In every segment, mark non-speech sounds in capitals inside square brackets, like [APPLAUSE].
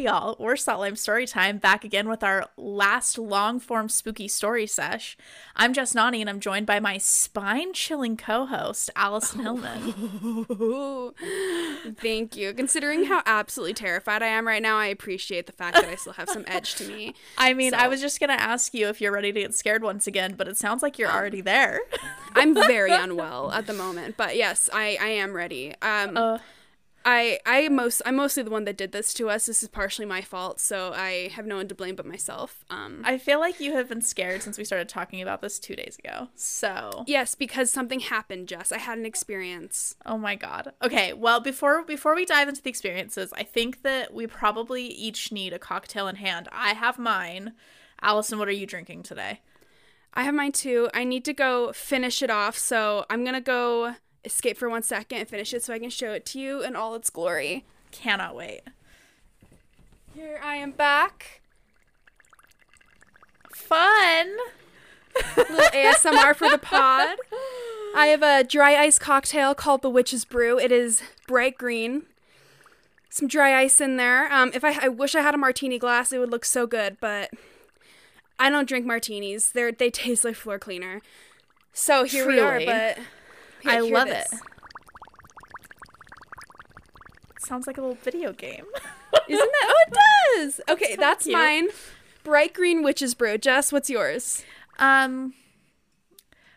Hey y'all, we're Salt Lime Storytime back again with our last long form spooky story sesh. I'm Jess Nani and I'm joined by my spine chilling co host, Allison Hillman. [LAUGHS] Thank you. Considering how absolutely terrified I am right now, I appreciate the fact that I still have some edge to me. [LAUGHS] I mean, So- I was just gonna ask you if you're ready to get scared once again, but it sounds like you're already there. I'm very [LAUGHS] unwell at the moment, but yes, I, I am ready. Um, Uh, I I most I'm mostly the one that did this to us. This is partially my fault, so I have no one to blame but myself. Um, I feel like you have been scared since we started talking about this two days ago. So yes, because something happened, Jess. I had an experience. Oh my god. Okay, well before before we dive into the experiences, I think that we probably each need a cocktail in hand. I have mine. Allison, what are you drinking today? I have mine too. I need to go finish it off, so I'm gonna go escape for one second and finish it so I can show it to you in all its glory. Cannot wait. Here I am back. Fun. little ASMR for the [LAUGHS] pod. I have a dry ice cocktail called the Witch's Brew. It is bright green. Some dry ice in there. Um, if I, I wish I had a martini glass, it would look so good, but I don't drink martinis. They're, they taste like floor cleaner. So here we are. But I here- love this. it. Sounds like a little video game. [LAUGHS] Isn't that? Oh, it does. Okay, so that's cute. mine. Bright green Witch's Brew. Jess, what's yours? Um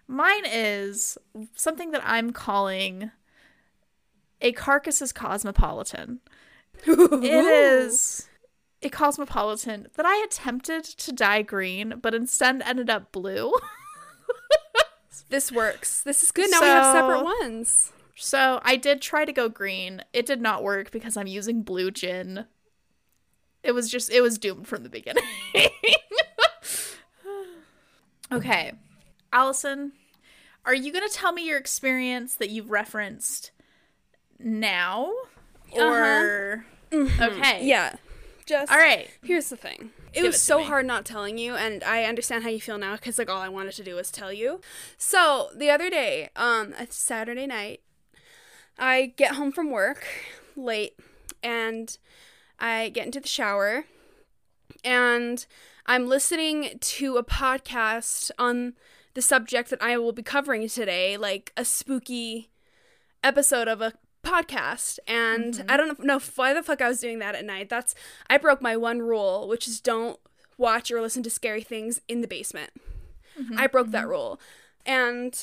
mine is something that I'm calling a carcass's cosmopolitan. [LAUGHS] It is a cosmopolitan that I attempted to dye green, but instead ended up blue. [LAUGHS] This works. This is good. Now we have separate ones. so I did try to go green. It did not work because I'm using blue gin. It was just it was doomed from the beginning. [LAUGHS] okay. Allison, are you going to tell me your experience that you've referenced now uh-huh. or mm-hmm. Okay. Yeah. Just All right. Here's the thing. It Give was it so me. hard not telling you, and I understand how you feel now because like all I wanted to do was tell you. So the other day, um, a Saturday night, I get home from work late, and I get into the shower, and I'm listening to a podcast on the subject that I will be covering today, like a spooky episode of a podcast and mm-hmm. I don't know why the fuck I was doing that at night. That's I broke my one rule, which is don't watch or listen to scary things in the basement. Mm-hmm. I broke that mm-hmm. rule. And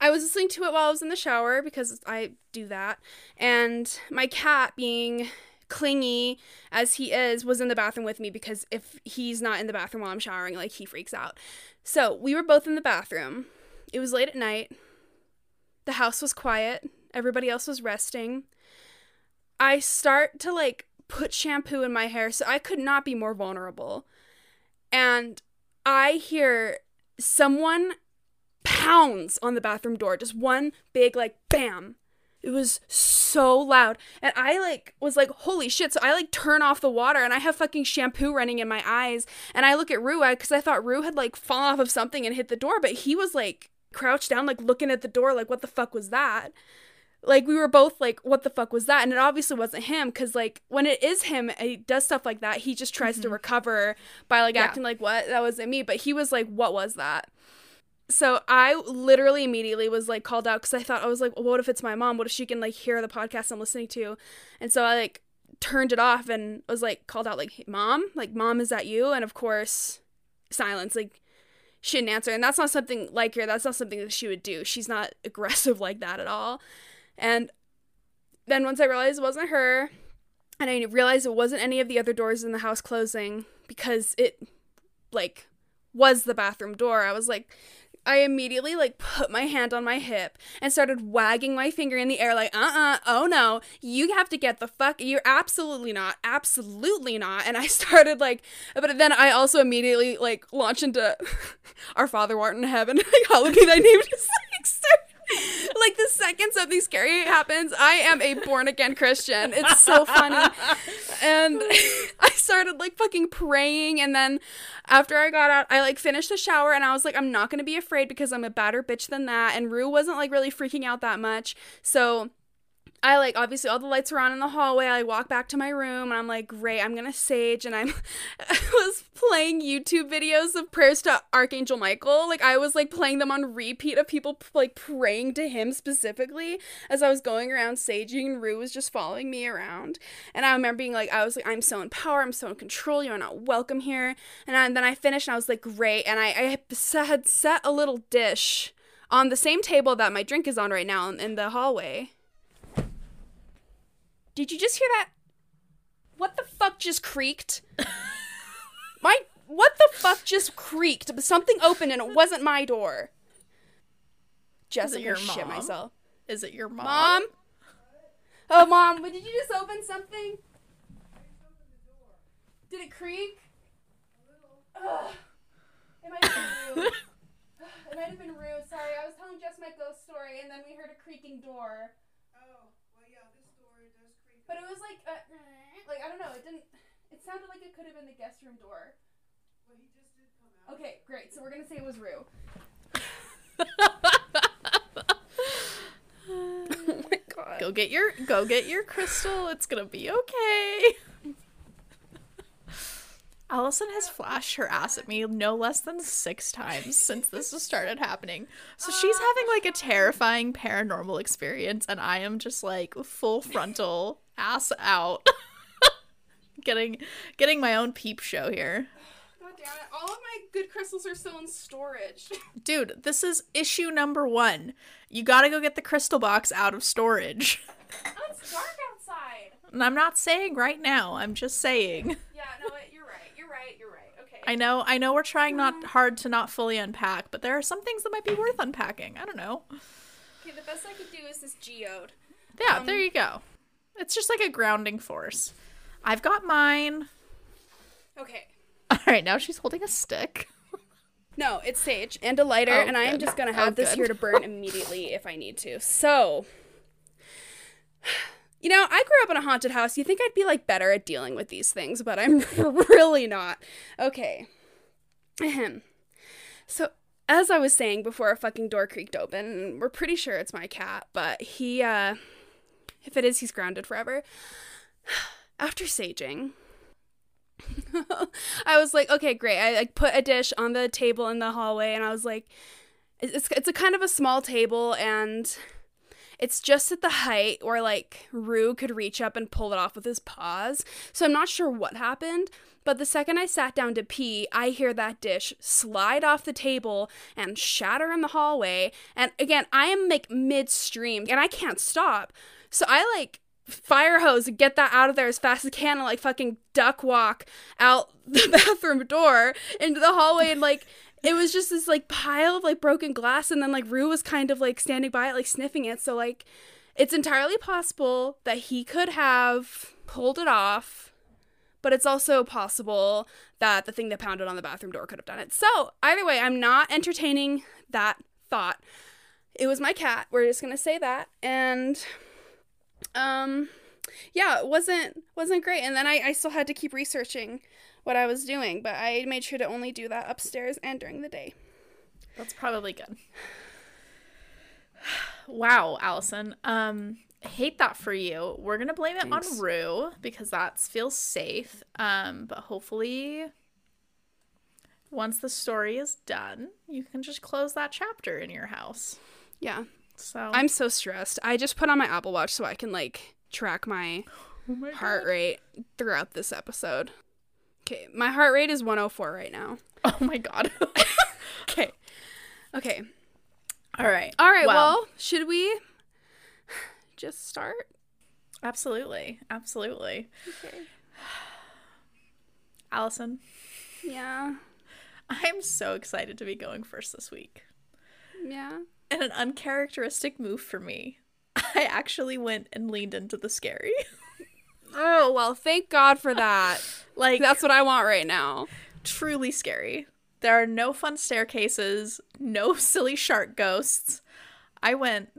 I was listening to it while I was in the shower because I do that. And my cat being clingy as he is was in the bathroom with me because if he's not in the bathroom while I'm showering, like he freaks out. So, we were both in the bathroom. It was late at night. The house was quiet. Everybody else was resting. I start to like put shampoo in my hair, so I could not be more vulnerable. And I hear someone pounds on the bathroom door, just one big like bam. It was so loud. And I like was like, holy shit. So I like turn off the water and I have fucking shampoo running in my eyes. And I look at Rue because I thought Rue had like fallen off of something and hit the door, but he was like crouched down, like looking at the door, like, what the fuck was that? Like we were both like, what the fuck was that? And it obviously wasn't him because like when it is him, he does stuff like that. He just tries to mm-hmm. recover by like Yeah. acting like what that wasn't me. But he was like, what was that? So I literally immediately was like called out because I thought I was like, well, what if it's my mom? What if she can like hear the podcast I'm listening to? And so I like turned it off and was like called out like, hey, mom, like mom, is that you? And of course, silence. Like she didn't answer, and that's not something like her. That's not something that she would do. She's not [LAUGHS] aggressive like that at all. And then once I realized it wasn't her, and I realized it wasn't any of the other doors in the house closing because it like was the bathroom door. I was like I immediately like put my hand on my hip and started wagging my finger in the air like uh-uh oh no you have to get the fuck you're absolutely not absolutely not and I [LAUGHS] started like but then I also immediately like launched into [LAUGHS] our father art in heaven [LAUGHS] like hallowed be thy name like like the second something scary happens, I am a born again Christian. It's so funny. And [LAUGHS] I started like fucking praying and then after I got out, I like finished the shower and I was like, I'm not gonna be afraid because I'm a badder bitch than that. And Rue wasn't like really freaking out that much. So I like obviously all the lights are on in the hallway. I walk back to my room and I'm like, great, I'm gonna sage. And I'm [LAUGHS] I was playing YouTube videos of prayers to Archangel Michael. Like I was like playing them on repeat of people like praying to him specifically as I was going around saging. And Rue was just following me around. And I remember being like, I was like, I'm so in power, I'm so in control. You're not welcome here. And, I, and then I finished and I was like, great. And I, I had set a little dish on the same table that my drink is on right now in the hallway. Did you just hear that? What the fuck just creaked? [LAUGHS] my what the fuck just creaked? Something opened and it wasn't my door. Jessica, your shit mom? myself. Is it your mom? Mom. Oh, mom, but did you just open something? Did it creak? Ugh. It might have been rude. [LAUGHS] it might have been rude. Sorry, I was telling Jess my ghost story, and then we heard a creaking door. Oh, well, yeah, this door does creak. But it was like, uh, like I don't know. It didn't. It sounded like it could have been the guest room door. Well, he just did come out. Okay, great. So we're gonna say it was Rue. [LAUGHS] oh my god. Go get your go get your crystal. It's gonna be okay. [LAUGHS] Allison has flashed her ass at me no less than six times since this has started happening. So she's having like a terrifying paranormal experience, and I am just like full frontal ass out, [LAUGHS] getting getting my own peep show here. God damn it! All of my good crystals are still in storage. [LAUGHS] Dude, this is issue number one. You gotta go get the crystal box out of storage. [LAUGHS] oh, it's dark outside. And I'm not saying right now, I'm just saying. Yeah, no, it- right. You're right. Okay. I know I know we're trying not hard to not fully unpack, but there are some things that might be worth unpacking. I don't know. Okay, the best I could do is this geode. Yeah, Um, there you go. It's just like a grounding force. I've got mine. Okay. [LAUGHS] All right, now she's holding a stick. [LAUGHS] No, it's sage and a lighter, Oh, and I am just gonna Oh, have this good. here to burn [LAUGHS] immediately if I need to. So, you know, I grew up in a haunted house. You think I'd be like better at dealing with these things, but I'm [LAUGHS] really not. Okay. Ahem. So, as I was saying before, a fucking door creaked open, and we're pretty sure it's my cat, but he, uh, if it is, he's grounded forever. [SIGHS] After saging, [LAUGHS] I was like, okay, great. I like put a dish on the table in the hallway, and I was like, it's it's a kind of a small table, and it's just at the height where like Rue could reach up and pull it off with his paws. So I'm not sure what happened, but the second I sat down to pee, I hear that dish slide off the table and shatter in the hallway. And again, I am like midstream and I can't stop. So I like fire hose get that out of there as fast as I can and like fucking duck walk out [LAUGHS] the bathroom door into the hallway and like it was just this like pile of like broken glass and then like Rue was kind of like standing by it like sniffing it. So like it's entirely possible that he could have pulled it off but it's also possible that the thing that pounded on the bathroom door could have done it. So either way I'm not entertaining that thought. It was my cat. We're just gonna say that. And um yeah it wasn't wasn't great. And then I, I still had to keep researching what i was doing but i made sure to only do that upstairs and during the day That's probably good. [SIGHS] Wow, Allison. Um hate that for you. We're going to blame it Thanks. on Rue because that feels safe. Um but hopefully once the story is done, you can just close that chapter in your house. yeah So i'm so stressed i just put on my apple watch so i can like track my [GASPS] oh my heart rate throughout this episode okay my heart rate is 104 right now [LAUGHS] Oh my god. [LAUGHS] okay okay All right. all right well should we just start absolutely. Absolutely. okay [SIGHS] Allison, yeah I'm so excited to be going first this week. yeah And an uncharacteristic move for me. [LAUGHS] I actually went and leaned into the scary. Oh well thank god for that [LAUGHS] like That's what I want right now. truly scary. There are no fun staircases, no [LAUGHS] silly shark ghosts. I went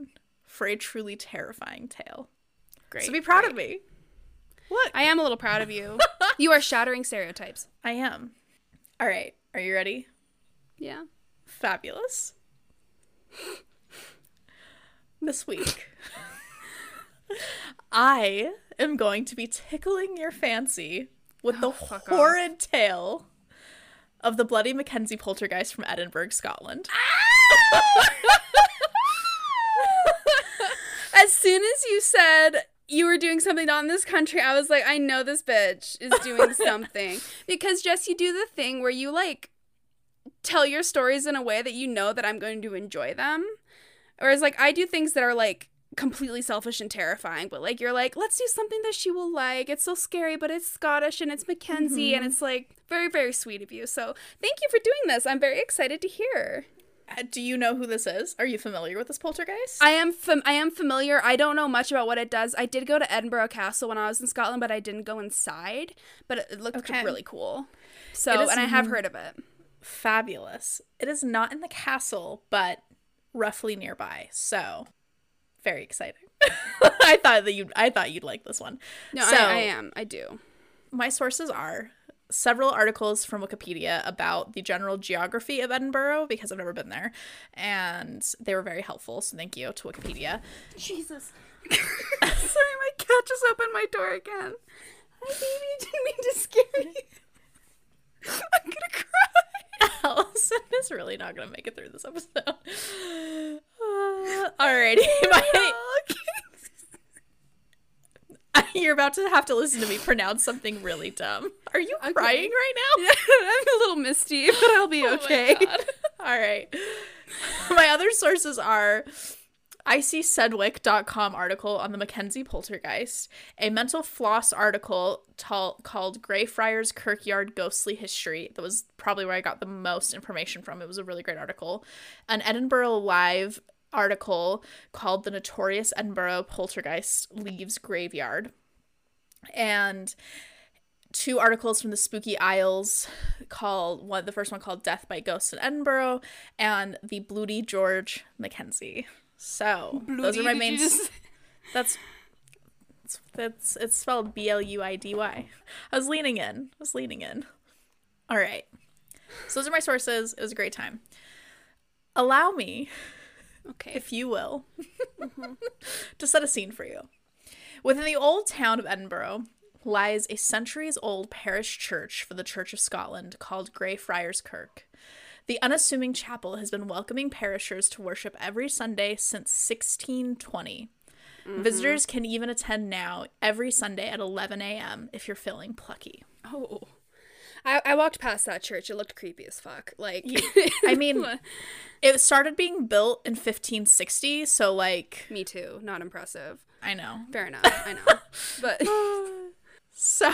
for a truly terrifying tale. Great. So be proud of me. Look, I am a little proud of you. [LAUGHS] you are shattering stereotypes. I am. All right, are you ready? Yeah. Fabulous. This week, I am going to be tickling your fancy with the oh, fuck off. horrid tale of the bloody Mackenzie poltergeist from Edinburgh, Scotland. Ah! [LAUGHS] As soon as you said you were doing something not in this country, I was like, I know this bitch is doing [LAUGHS] something. because Jess, you do the thing where you like tell your stories in a way that you know that I'm going to enjoy them. Whereas like I do things that are like completely selfish and terrifying, but like you're like, let's do something that she will like. It's so scary, but it's Scottish and it's Mackenzie and it's like very, very sweet of you. So thank you for doing this. I'm very excited to hear. Uh, Do you know who this is? Are you familiar with this poltergeist? I am fam- I am familiar. I don't know much about what it does. I did go to Edinburgh Castle when I was in Scotland, but I didn't go inside. But it, it looked Okay. really cool. So, and I have heard of it. Fabulous. It is not in the castle, but roughly nearby. So, very exciting. [LAUGHS] I thought that you I thought you'd like this one. No, so, I, I am. I do. my sources are several articles from Wikipedia about the general geography of Edinburgh because I've never been there and they were very helpful so thank you to Wikipedia. Jesus. [LAUGHS] Sorry, my cat just opened my door again. Hi, baby. [LAUGHS] Didn't mean to scare you. I'm gonna cry. Allison [LAUGHS] is really not going to make it through this episode. Uh, [SIGHS] alrighty. [LAUGHS] My, [LAUGHS] you're about to have to listen to me pronounce something really dumb. Are you Okay. crying right now? I'm a little misty, but I'll be Oh okay. God. All right. My other sources are icsedwick.com article on the Mackenzie poltergeist, a mental floss article tal- called Greyfriars Kirkyard Ghostly History. That was probably where I got the most information from. It was a really great article. An Edinburgh Live article called The Notorious Edinburgh Poltergeist Leaves Graveyard. And two articles from the Spooky Isles called one the first one called Death by Ghosts in Edinburgh and the Bloody George Mackenzie. So those are my main just- [LAUGHS] that's it's, that's it's spelled B L U I D Y. I was leaning in. I was leaning in. All right. So those are my sources. It was a great time. Allow me Okay. if you will, [LAUGHS] to set a scene for you. Within the old town of Edinburgh lies a centuries old parish church for the Church of Scotland called Greyfriars Kirk. The unassuming chapel has been welcoming parishers to worship every Sunday since 1620. Mm-hmm. Visitors can even attend now every Sunday at 11 a.m. if you're feeling plucky. Oh. I, I walked past that church. It looked creepy as fuck. Like, I mean, [LAUGHS] it started being built in 1560, so like, me too. Not impressive. I know. Fair enough. I know. [LAUGHS] But [LAUGHS] So,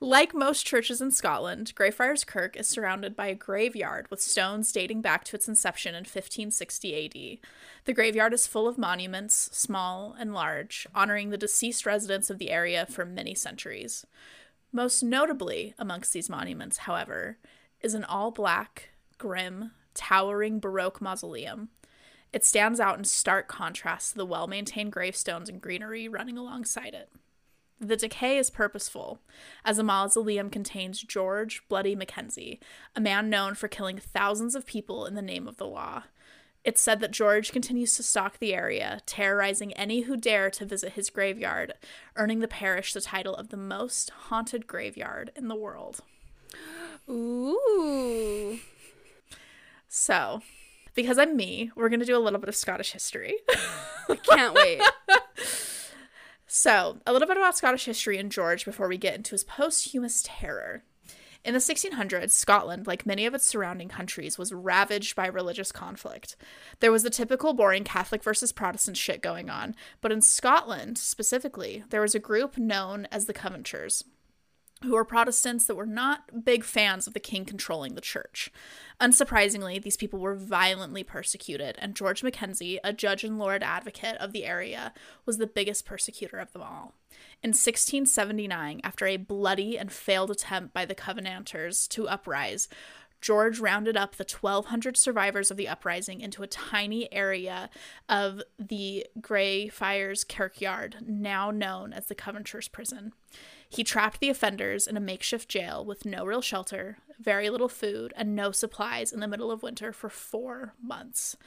like most churches in Scotland, Greyfriars Kirk is surrounded by a graveyard with stones dating back to its inception in 1560 AD. The graveyard is full of monuments, small and large, honoring the deceased residents of the area for many centuries. Most notably amongst these monuments, however, is an all black, grim, towering Baroque mausoleum. It stands out in stark contrast to the well maintained gravestones and greenery running alongside it. The decay is purposeful, as the mausoleum contains George Bloody Mackenzie, a man known for killing thousands of people in the name of the law. It's said that George continues to stalk the area, terrorizing any who dare to visit his graveyard, earning the parish the title of the most haunted graveyard in the world. ooh. So, because I'm me, we're going to do a little bit of Scottish history. Can't wait. [LAUGHS] So, a little bit about Scottish history and George before we get into his posthumous terror. In the 1600s, Scotland, like many of its surrounding countries, was ravaged by religious conflict. There was the typical boring Catholic versus Protestant shit going on, but in Scotland specifically, there was a group known as the Covenanters, who were Protestants that were not big fans of the king controlling the church. Unsurprisingly, these people were violently persecuted, and George Mackenzie, a judge and lord advocate of the area, was the biggest persecutor of them all. In 1679, after a bloody and failed attempt by the Covenanters to uprise, George rounded up the 1,200 survivors of the uprising into a tiny area of the Grey Greyfriars Kirkyard, now known as the Covenanters Prison. He trapped the offenders in a makeshift jail with no real shelter, very little food, and no supplies in the middle of winter for four months.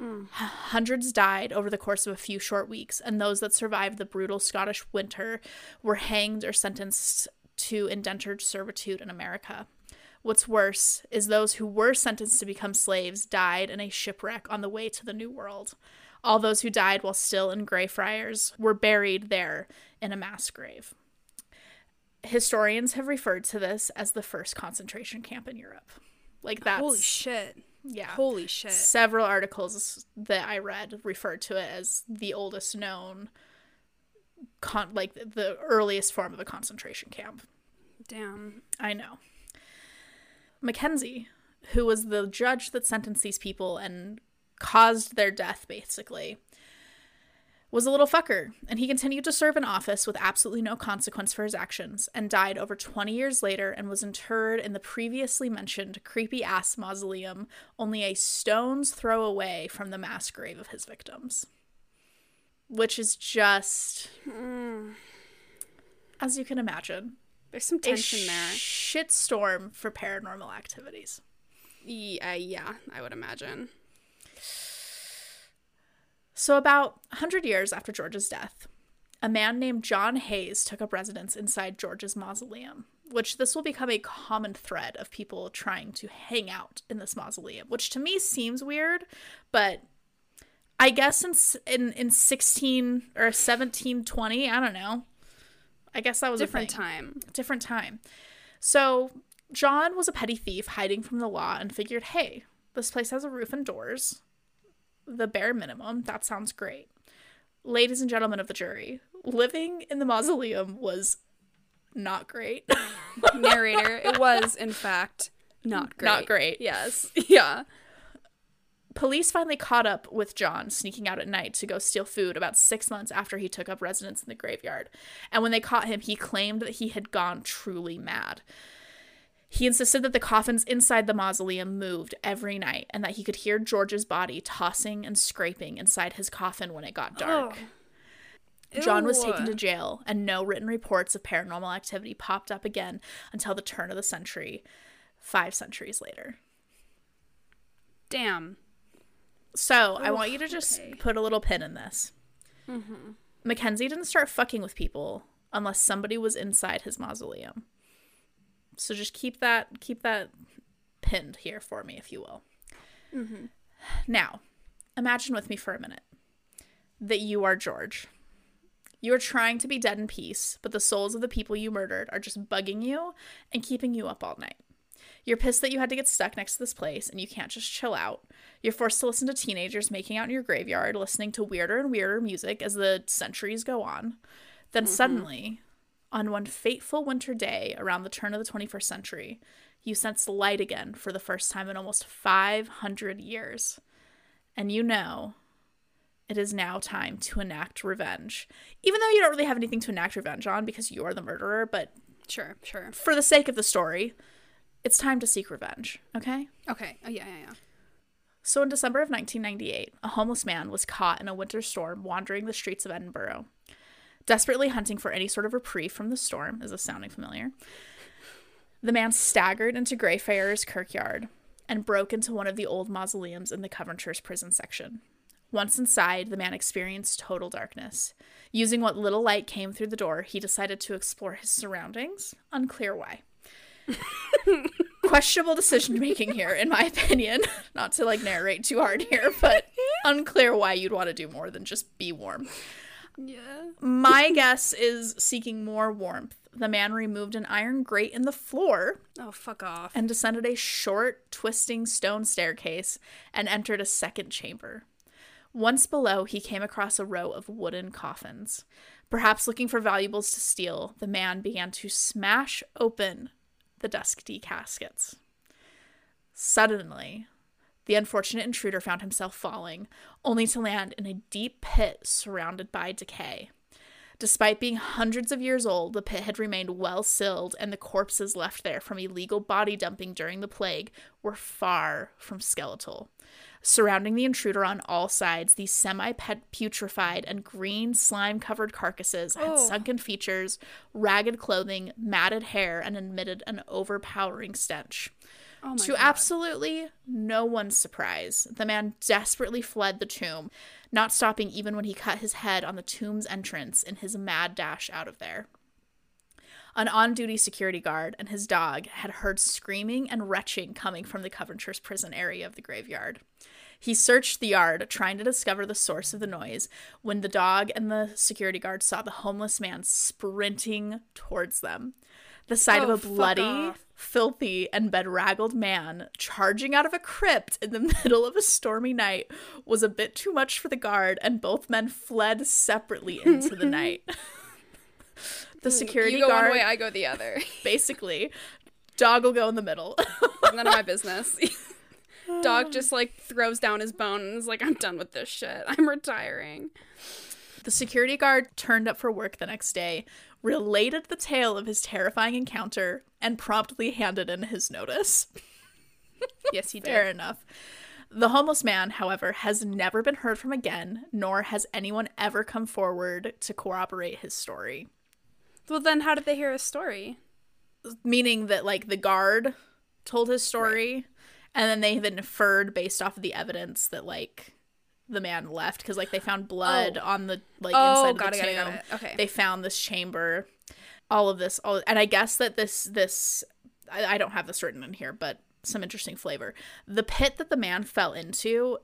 H- Hundreds died over the course of a few short weeks, and those that survived the brutal Scottish winter were hanged or sentenced to indentured servitude in America. What's worse is those who were sentenced to become slaves died in a shipwreck on the way to the New World. All those who died while still in Greyfriars were buried there in a mass grave. Historians have referred to this as the first concentration camp in Europe. Like that's Holy shit. yeah. Holy shit. Several articles that I read referred to it as the oldest known con- like the earliest form of a concentration camp. Damn. I know. Mackenzie, who was the judge that sentenced these people and caused their death, basically, was a little fucker, and he continued to serve in office with absolutely no consequence for his actions, and died over 20 years later and was interred in the previously mentioned creepy ass mausoleum, only a stone's throw away from the mass grave of his victims. Which is just, hmm. as you can imagine, There's some a tension there. shitstorm for paranormal activities. Yeah, uh, yeah, I would imagine. So, about 100 years after George's death, a man named John Hayes took up residence inside George's mausoleum, which this will become a common thread of people trying to hang out in this mausoleum, which to me seems weird, but I guess in in, in 16 or 1720, I don't know. I guess that was Different a thing time. different time. So John was a petty thief hiding from the law and figured, hey, this place has a roof and doors. The bare minimum. That sounds great. Ladies and gentlemen of the jury, living in the mausoleum was not great. [LAUGHS] Narrator, it was, in fact, not great. Not great. Yes. [LAUGHS] Yeah. Police finally caught up with John sneaking out at night to go steal food about six months after he took up residence in the graveyard. And when they caught him, he claimed that he had gone truly mad. He insisted that the coffins inside the mausoleum moved every night and that he could hear George's body tossing and scraping inside his coffin when it got dark. John was taken to jail, and no written reports of paranormal activity popped up again until the turn of the century, five centuries later. Damn. So I want you to just okay. put a little pin in this. Mackenzie didn't start fucking with people unless somebody was inside his mausoleum. So just keep that keep that pinned here for me, if you will. Mm-hmm. Now, imagine with me for a minute that you are George. You are trying to be dead in peace, but the souls of the people you murdered are just bugging you and keeping you up all night. You're pissed that you had to get stuck next to this place and you can't just chill out. You're forced to listen to teenagers making out in your graveyard, listening to weirder and weirder music as the centuries go on. Then mm-hmm. suddenly, on one fateful winter day around the turn of the 21st century, you sense light again for the first time in almost 500 years. And you know it is now time to enact revenge. Even though you don't really have anything to enact revenge on because you are the murderer, but Sure, sure. for the sake of the story, it's time to seek revenge, okay? Okay. Oh, yeah, yeah, yeah. So in December of 1998, a homeless man was caught in a winter storm wandering the streets of Edinburgh. Desperately hunting for any sort of reprieve from the storm, is this sounding familiar? The man staggered into Greyfriars Kirkyard and broke into one of the old mausoleums in the Covenanters prison section. Once inside, the man experienced total darkness. Using what little light came through the door, he decided to explore his surroundings. Unclear why. [LAUGHS] Questionable decision making here, in my opinion. Not to like narrate too hard here, but [LAUGHS] unclear why you'd want to do more than just be warm. Yeah. My [LAUGHS] guess is seeking more warmth. The man removed an iron grate in the floor Oh, fuck off. and descended a short, twisting stone staircase and entered a second chamber. Once below, he came across a row of wooden coffins. Perhaps looking for valuables to steal, the man began to smash open the dusty caskets. Suddenly, the unfortunate intruder found himself falling, only to land in a deep pit surrounded by decay. Despite being hundreds of years old, the pit had remained well sealed, and the corpses left there from illegal body dumping during the plague were far from skeletal. Surrounding the intruder on all sides, these semi putrefied and green slime covered carcasses had Oh. sunken features, ragged clothing, matted hair, and emitted an overpowering stench. Oh to God. absolutely no one's surprise, the man desperately fled the tomb, not stopping even when he cut his head on the tomb's entrance in his mad dash out of there. An on duty security guard and his dog had heard screaming and retching coming from the Covenanters prison area of the graveyard. He searched the yard, trying to discover the source of the noise, when the dog and the security guard saw the homeless man sprinting towards them. The sight Oh, of a bloody, off. filthy, and bedraggled man charging out of a crypt in the [LAUGHS] middle of a stormy night was a bit too much for the guard, and both men fled separately into the [LAUGHS] night. [LAUGHS] the security guard. you go guard, one way, I go the other. basically, dog will go in the middle. None of my business. Dog just like throws down his bone and is like, I'm done with this shit. I'm retiring. The security guard turned up for work the next day, related the tale of his terrifying encounter, and promptly handed in his notice. [LAUGHS] Yes, he did. Fair enough. The homeless man, however, has never been heard from again, nor has anyone ever come forward to corroborate his story. Well, then how did they hear his story? Meaning that, like, the guard told his story, and then they then inferred based off of the evidence that, like, the man left because, like, they found oh. blood Oh. on the like Oh, inside got of it, the got it, got it. Okay. They found this chamber, all of this, all, and I guess that this this I, I don't have this written in here, but some interesting flavor. The pit that the man fell into,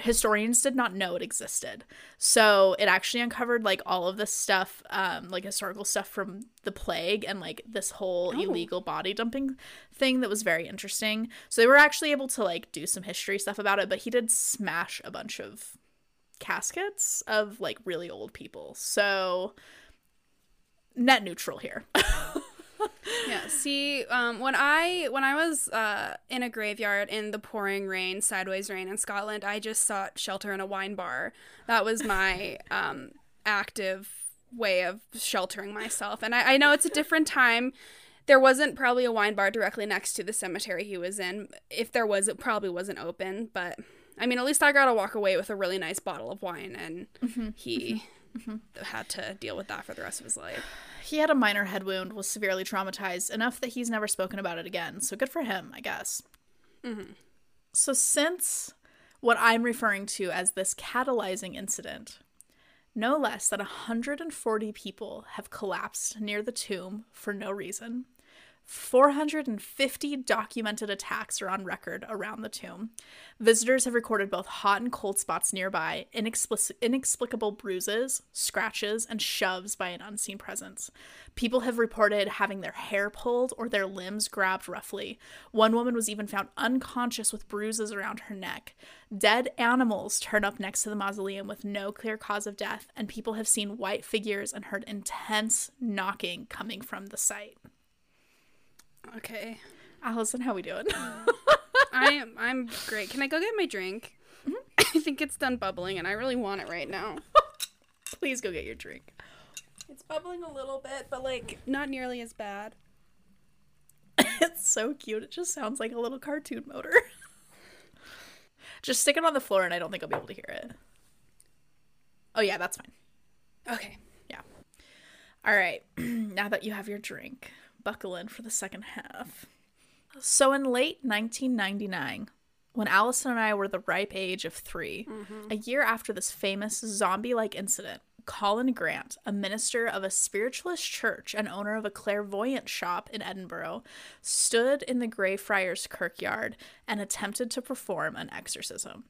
historians did not know it existed. So it actually uncovered like all of this stuff, um, like historical stuff from the plague and like this whole Oh. illegal body dumping thing that was very interesting. So they were actually able to like do some history stuff about it, but he did smash a bunch of caskets of like really old people. So net neutral here. [LAUGHS] Yeah. [LAUGHS] See, um, when I when I was uh, in a graveyard in the pouring rain, sideways rain in Scotland, I just sought shelter in a wine bar. That was my [LAUGHS] um, active way of sheltering myself. And I, I know it's a different time. There wasn't probably a wine bar directly next to the cemetery he was in. If there was, it probably wasn't open. But I mean, at least I got to walk away with a really nice bottle of wine, and he had to deal with that for the rest of his life. He had a minor head wound, was severely traumatized, enough that he's never spoken about it again. So good for him, I guess. Mm-hmm. So, since what I'm referring to as this catalyzing incident, no less than 140 people have collapsed near the tomb for no reason. 450 documented attacks are on record around the tomb. Visitors have recorded both hot and cold spots nearby, inexplic- inexplicable bruises, scratches, and shoves by an unseen presence. People have reported having their hair pulled or their limbs grabbed roughly. One woman was even found unconscious with bruises around her neck. Dead animals turn up next to the mausoleum with no clear cause of death, and people have seen white figures and heard intense knocking coming from the site. Okay. Allison, how we doing? Mm. I [LAUGHS] am I'm great. Can I go get my drink? Mm-hmm. [LAUGHS] I think it's done bubbling and I really want it right now. [LAUGHS] Please go get your drink. It's bubbling a little bit, but like not nearly as bad. It's so cute. It just sounds like a little cartoon motor. just stick it on the floor and I don't think I'll be able to hear it. Oh, yeah, that's fine. Okay. Yeah. All right. [CLEARS THROAT] now that you have your drink, buckle in for the second half. So, in late 1999, when Allison and I were the ripe age of 3 mm-hmm. a year after this famous zombie like incident, Colin Grant, a minister of a spiritualist church and owner of a clairvoyant shop in Edinburgh, stood in the Greyfriars Kirkyard and attempted to perform an exorcism.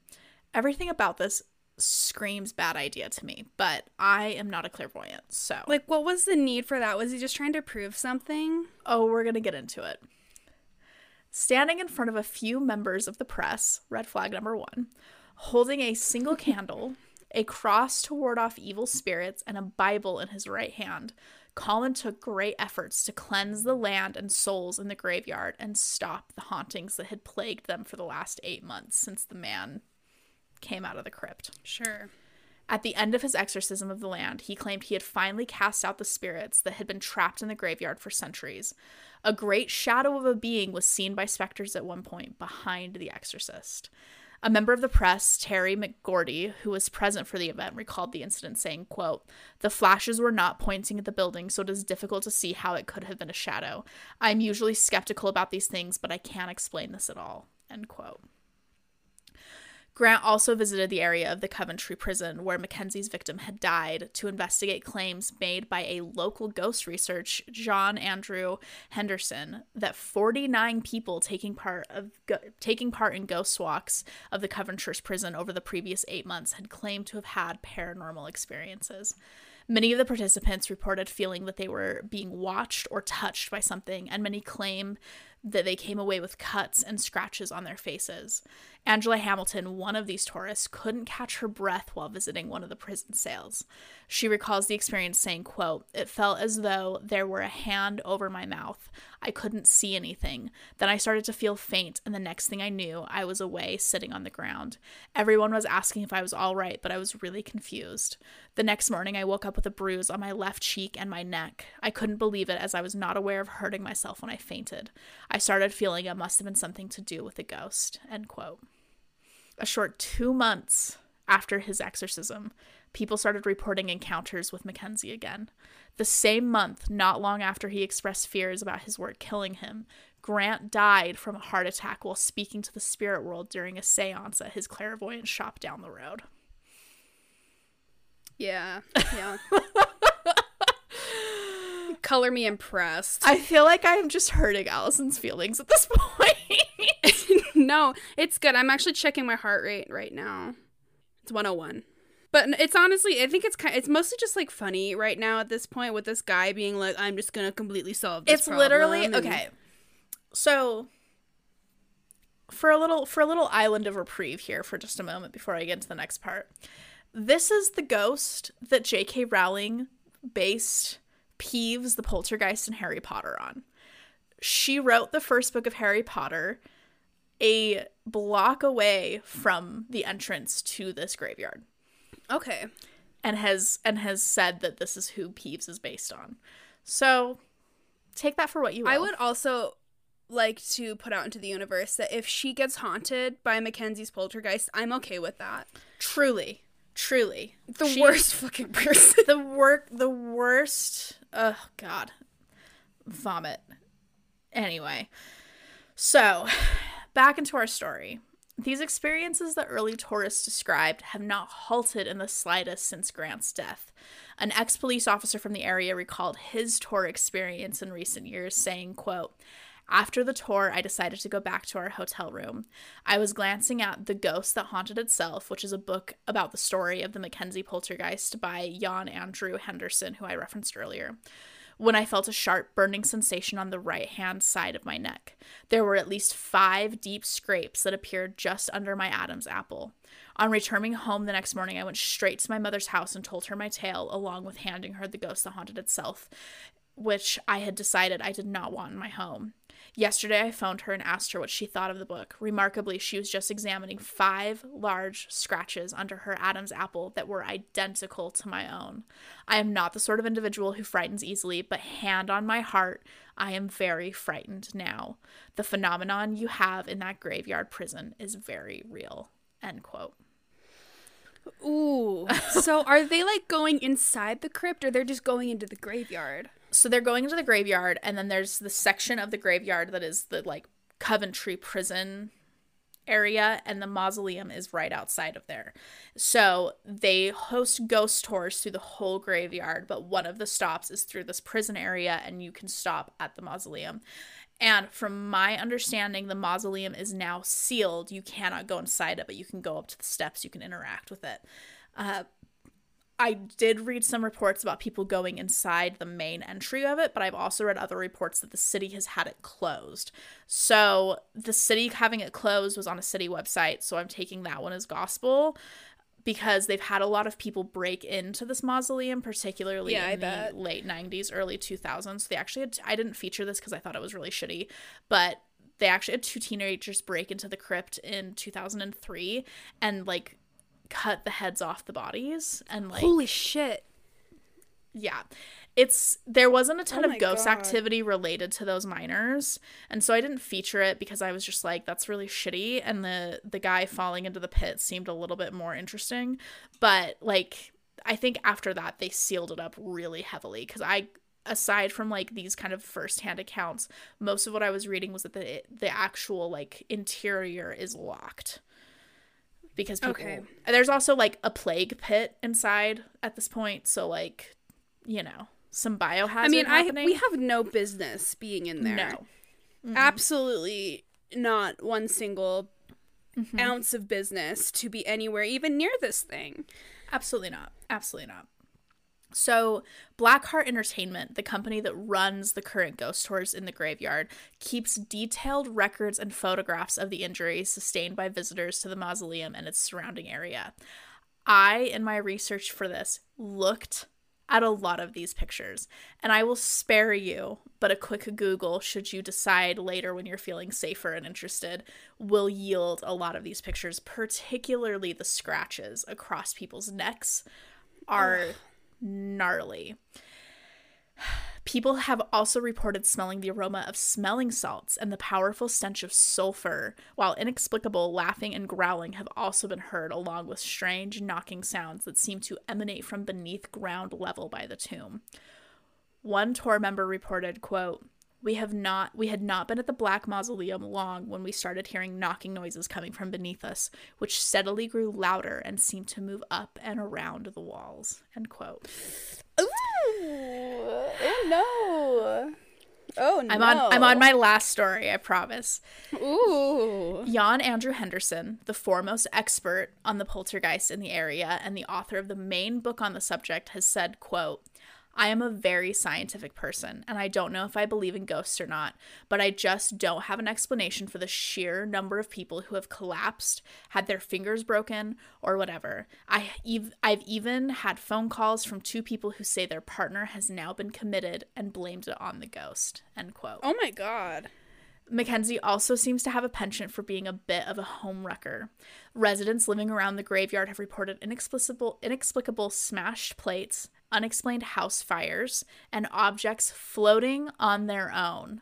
Everything about this screams bad idea to me, but I am not a clairvoyant, so Like what was the need for that? Was he just trying to prove something? Oh, we're going to get into it. Standing in front of a few members of the press, red flag number one, holding a single [LAUGHS] candle, a cross to ward off evil spirits, and a Bible in his right hand, Colin took great efforts to cleanse the land and souls in the graveyard and stop the hauntings that had plagued them for the last eight months since the man came out of the crypt. Sure. At the end of his exorcism of the land, he claimed he had finally cast out the spirits that had been trapped in the graveyard for centuries. A great shadow of a being was seen by specters at one point behind the exorcist. A member of the press, Terry McGordy, who was present for the event, recalled the incident saying, quote, The flashes were not pointing at the building, so it is difficult to see how it could have been a shadow. I'm usually skeptical about these things, but I can't explain this at all. End quote. Grant also visited the area of the Coventry prison where Mackenzie's victim had died to investigate claims made by a local ghost research, John Andrew Henderson, that 49 people taking part of go- taking part in ghost walks of the Coventry prison over the previous 8 months had claimed to have had paranormal experiences. Many of the participants reported feeling that they were being watched or touched by something, and many claim that they came away with cuts and scratches on their faces. Angela Hamilton, one of these tourists, couldn't catch her breath while visiting one of the prison cells. She recalls the experience saying, quote, It felt as though there were a hand over my mouth. I couldn't see anything. Then I started to feel faint, and the next thing I knew, I was away sitting on the ground. Everyone was asking if I was all right, but I was really confused. The next morning, I woke up with a bruise on my left cheek and my neck. I couldn't believe it as I was not aware of hurting myself when I fainted. I started feeling it must have been something to do with the ghost. End quote. A short two months after his exorcism, people started reporting encounters with Mackenzie again. The same month, not long after he expressed fears about his work killing him, Grant died from a heart attack while speaking to the spirit world during a seance at his clairvoyant shop down the road. Yeah. Yeah. [LAUGHS] Color me impressed. I feel like I'm just hurting Allison's feelings at this [LAUGHS] point. [LAUGHS] no, it's good. I'm actually checking my heart rate right now. It's 101. But it's honestly, I think it's kind. It's mostly just like funny right now at this point with this guy being like, "I'm just gonna completely solve this." it's literally problem," and- okay. So for a little for a little island of reprieve here for just a moment before I get into the next part. This is the ghost that J.K. Rowling based Peeves the Poltergeist and Harry Potter on. She wrote the first book of Harry Potter a block away from the entrance to this graveyard Okay. and has and has said that this is who Peeves is based on. So take that for what you will. I would also like to put out into the universe that if she gets haunted by Mackenzie's poltergeist, I'm okay with that. truly, truly. The She- worst fucking person. [LAUGHS] the work the worst oh god. Vomit. Anyway. So back into our story. These experiences that early tourists described have not halted in the slightest since grant's death. An ex-police officer from the area recalled his tour experience in recent years saying quote after the tour, I decided to go back to our hotel room. I was glancing at The Ghost That Haunted Itself, which is a book about the story of the Mackenzie poltergeist by Jan Andrew Henderson, who I referenced earlier. When I felt a sharp burning sensation on the right hand side of my neck. There were at least five deep scrapes that appeared just under my Adam's apple. On returning home the next morning, I went straight to my mother's house and told her my tale, along with handing her The Ghost That Haunted Itself, which I had decided I did not want in my home. Yesterday, I phoned her and asked her what she thought of the book. Remarkably, she was just examining five large scratches under her Adam's apple that were identical to my own. I am not the sort of individual who frightens easily, but hand on my heart, I am very frightened now. The phenomenon you have in that graveyard prison is very real. End quote. Ooh. so are they like going inside the crypt or they're just going into the graveyard? So they're going into the graveyard and then there's the section of the graveyard that is the like coventry prison area and the mausoleum is right outside of there. So they host ghost tours through the whole graveyard but one of the stops is through this prison area and you can stop at the mausoleum. And from my understanding the mausoleum is now sealed. You cannot go inside it but you can go up to the steps. You can interact with it. Uh, I did read some reports about people going inside the main entry of it, but I've also read other reports that the city has had it closed. So the city having it closed was on a city website, so I'm taking that one as gospel because they've had a lot of people break into this mausoleum, particularly Yeah, I in the bet. late 90s, early 2000s. They actually had, I didn't feature this because I thought it was really shitty, but they actually had two teenagers break into the crypt in 2003 and like cut the heads off the bodies and like Holy shit. yeah it's there wasn't a ton Oh of ghost God. activity related to those minors and so i didn't feature it because i was just like that's really shitty and the the guy falling into the pit seemed a little bit more interesting but like i think after that they sealed it up really heavily because i aside from like these kind of first-hand accounts most of what i was reading was that the the actual like interior is locked because people Okay. there's also like a plague pit inside at this point so like you know some biohazard I mean, I we have no business being in there. no Absolutely not one single Mm-hmm. ounce of business to be anywhere even near this thing. Absolutely not. Absolutely not. So, Blackheart Entertainment, the company that runs the current ghost tours in the graveyard, keeps detailed records and photographs of the injuries sustained by visitors to the mausoleum and its surrounding area. I, in my research for this, looked at a lot of these pictures, and I will spare you, but a quick Google, should you decide later when you're feeling safer and interested, will yield a lot of these pictures, particularly the scratches across people's necks are gnarly. People have also reported smelling the aroma of smelling salts and the powerful stench of sulfur, while inexplicable laughing and growling have also been heard, along with strange knocking sounds that seem to emanate from beneath ground level by the tomb. One tour member reported, quote, we have not we had not been at the black mausoleum long when we started hearing knocking noises coming from beneath us which steadily grew louder and seemed to move up and around the walls end quote Ooh. Oh no. Oh no. i'm on i'm on my last story i promise Ooh. Jan Andrew Henderson, the foremost expert on the poltergeist in the area and the author of the main book on the subject, has said, quote, I am a very scientific person, and I don't know if I believe in ghosts or not, but I just don't have an explanation for the sheer number of people who have collapsed, had their fingers broken, or whatever. I ev- I've even had phone calls from two people who say their partner has now been committed and blamed it on the ghost. End quote. Oh my god. Mackenzie also seems to have a penchant for being a bit of a home wrecker. Residents living around the graveyard have reported inexplicable, inexplicable smashed plates, unexplained house fires, and objects floating on their own.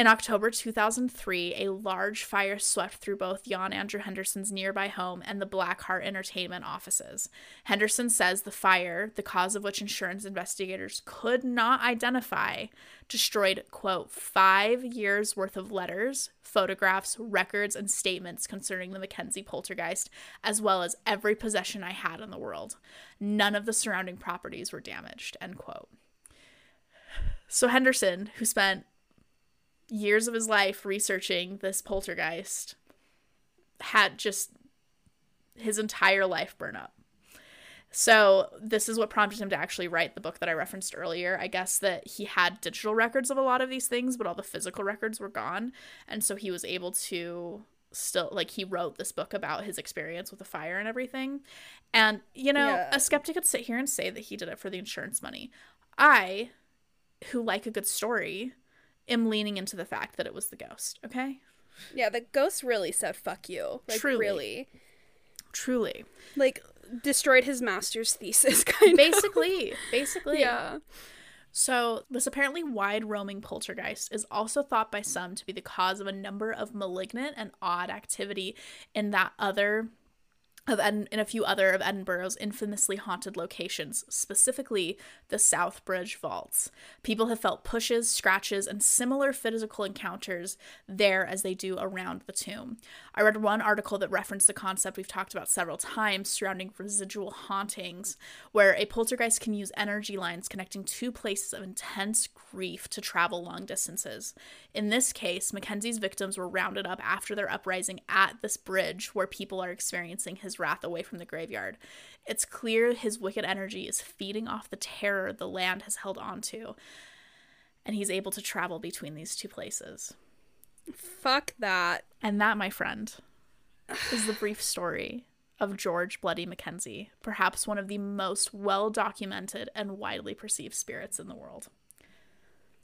In October 2003, a large fire swept through both Jan Andrew Henderson's nearby home and the Blackheart Entertainment offices. Henderson says the fire, the cause of which insurance investigators could not identify, destroyed, quote, five years worth of letters, photographs, records, and statements concerning the Mackenzie poltergeist, as well as every possession I had in the world. None of the surrounding properties were damaged, end quote. So Henderson, who spent years of his life researching this poltergeist had just his entire life burn up. So, this is what prompted him to actually write the book that I referenced earlier. I guess that he had digital records of a lot of these things, but all the physical records were gone. And so he was able to still, like, he wrote this book about his experience with the fire and everything. And, you know, Yeah. a skeptic could sit here and say that he did it for the insurance money. I, who like a good story, am leaning into the fact that it was the ghost, okay? Yeah, the ghost really said fuck you. Like Truly. really. Truly. Like destroyed his master's thesis [LAUGHS] kind of. Basically, basically. Yeah. So, this apparently wide roaming poltergeist is also thought by some to be the cause of a number of malignant and odd activity in that other of Ed- in a few other of Edinburgh's infamously haunted locations, specifically the South Bridge vaults. People have felt pushes, scratches, and similar physical encounters there as they do around the tomb. I read one article that referenced the concept we've talked about several times surrounding residual hauntings, where a poltergeist can use energy lines connecting two places of intense grief to travel long distances. In this case, Mackenzie's victims were rounded up after their uprising at this bridge where people are experiencing his wrath away from the graveyard. It's clear his wicked energy is feeding off the terror the land has held onto, and he's able to travel between these two places. Fuck that. And that, my friend, is the brief story of George Bloody Mackenzie, perhaps one of the most well documented and widely perceived spirits in the world.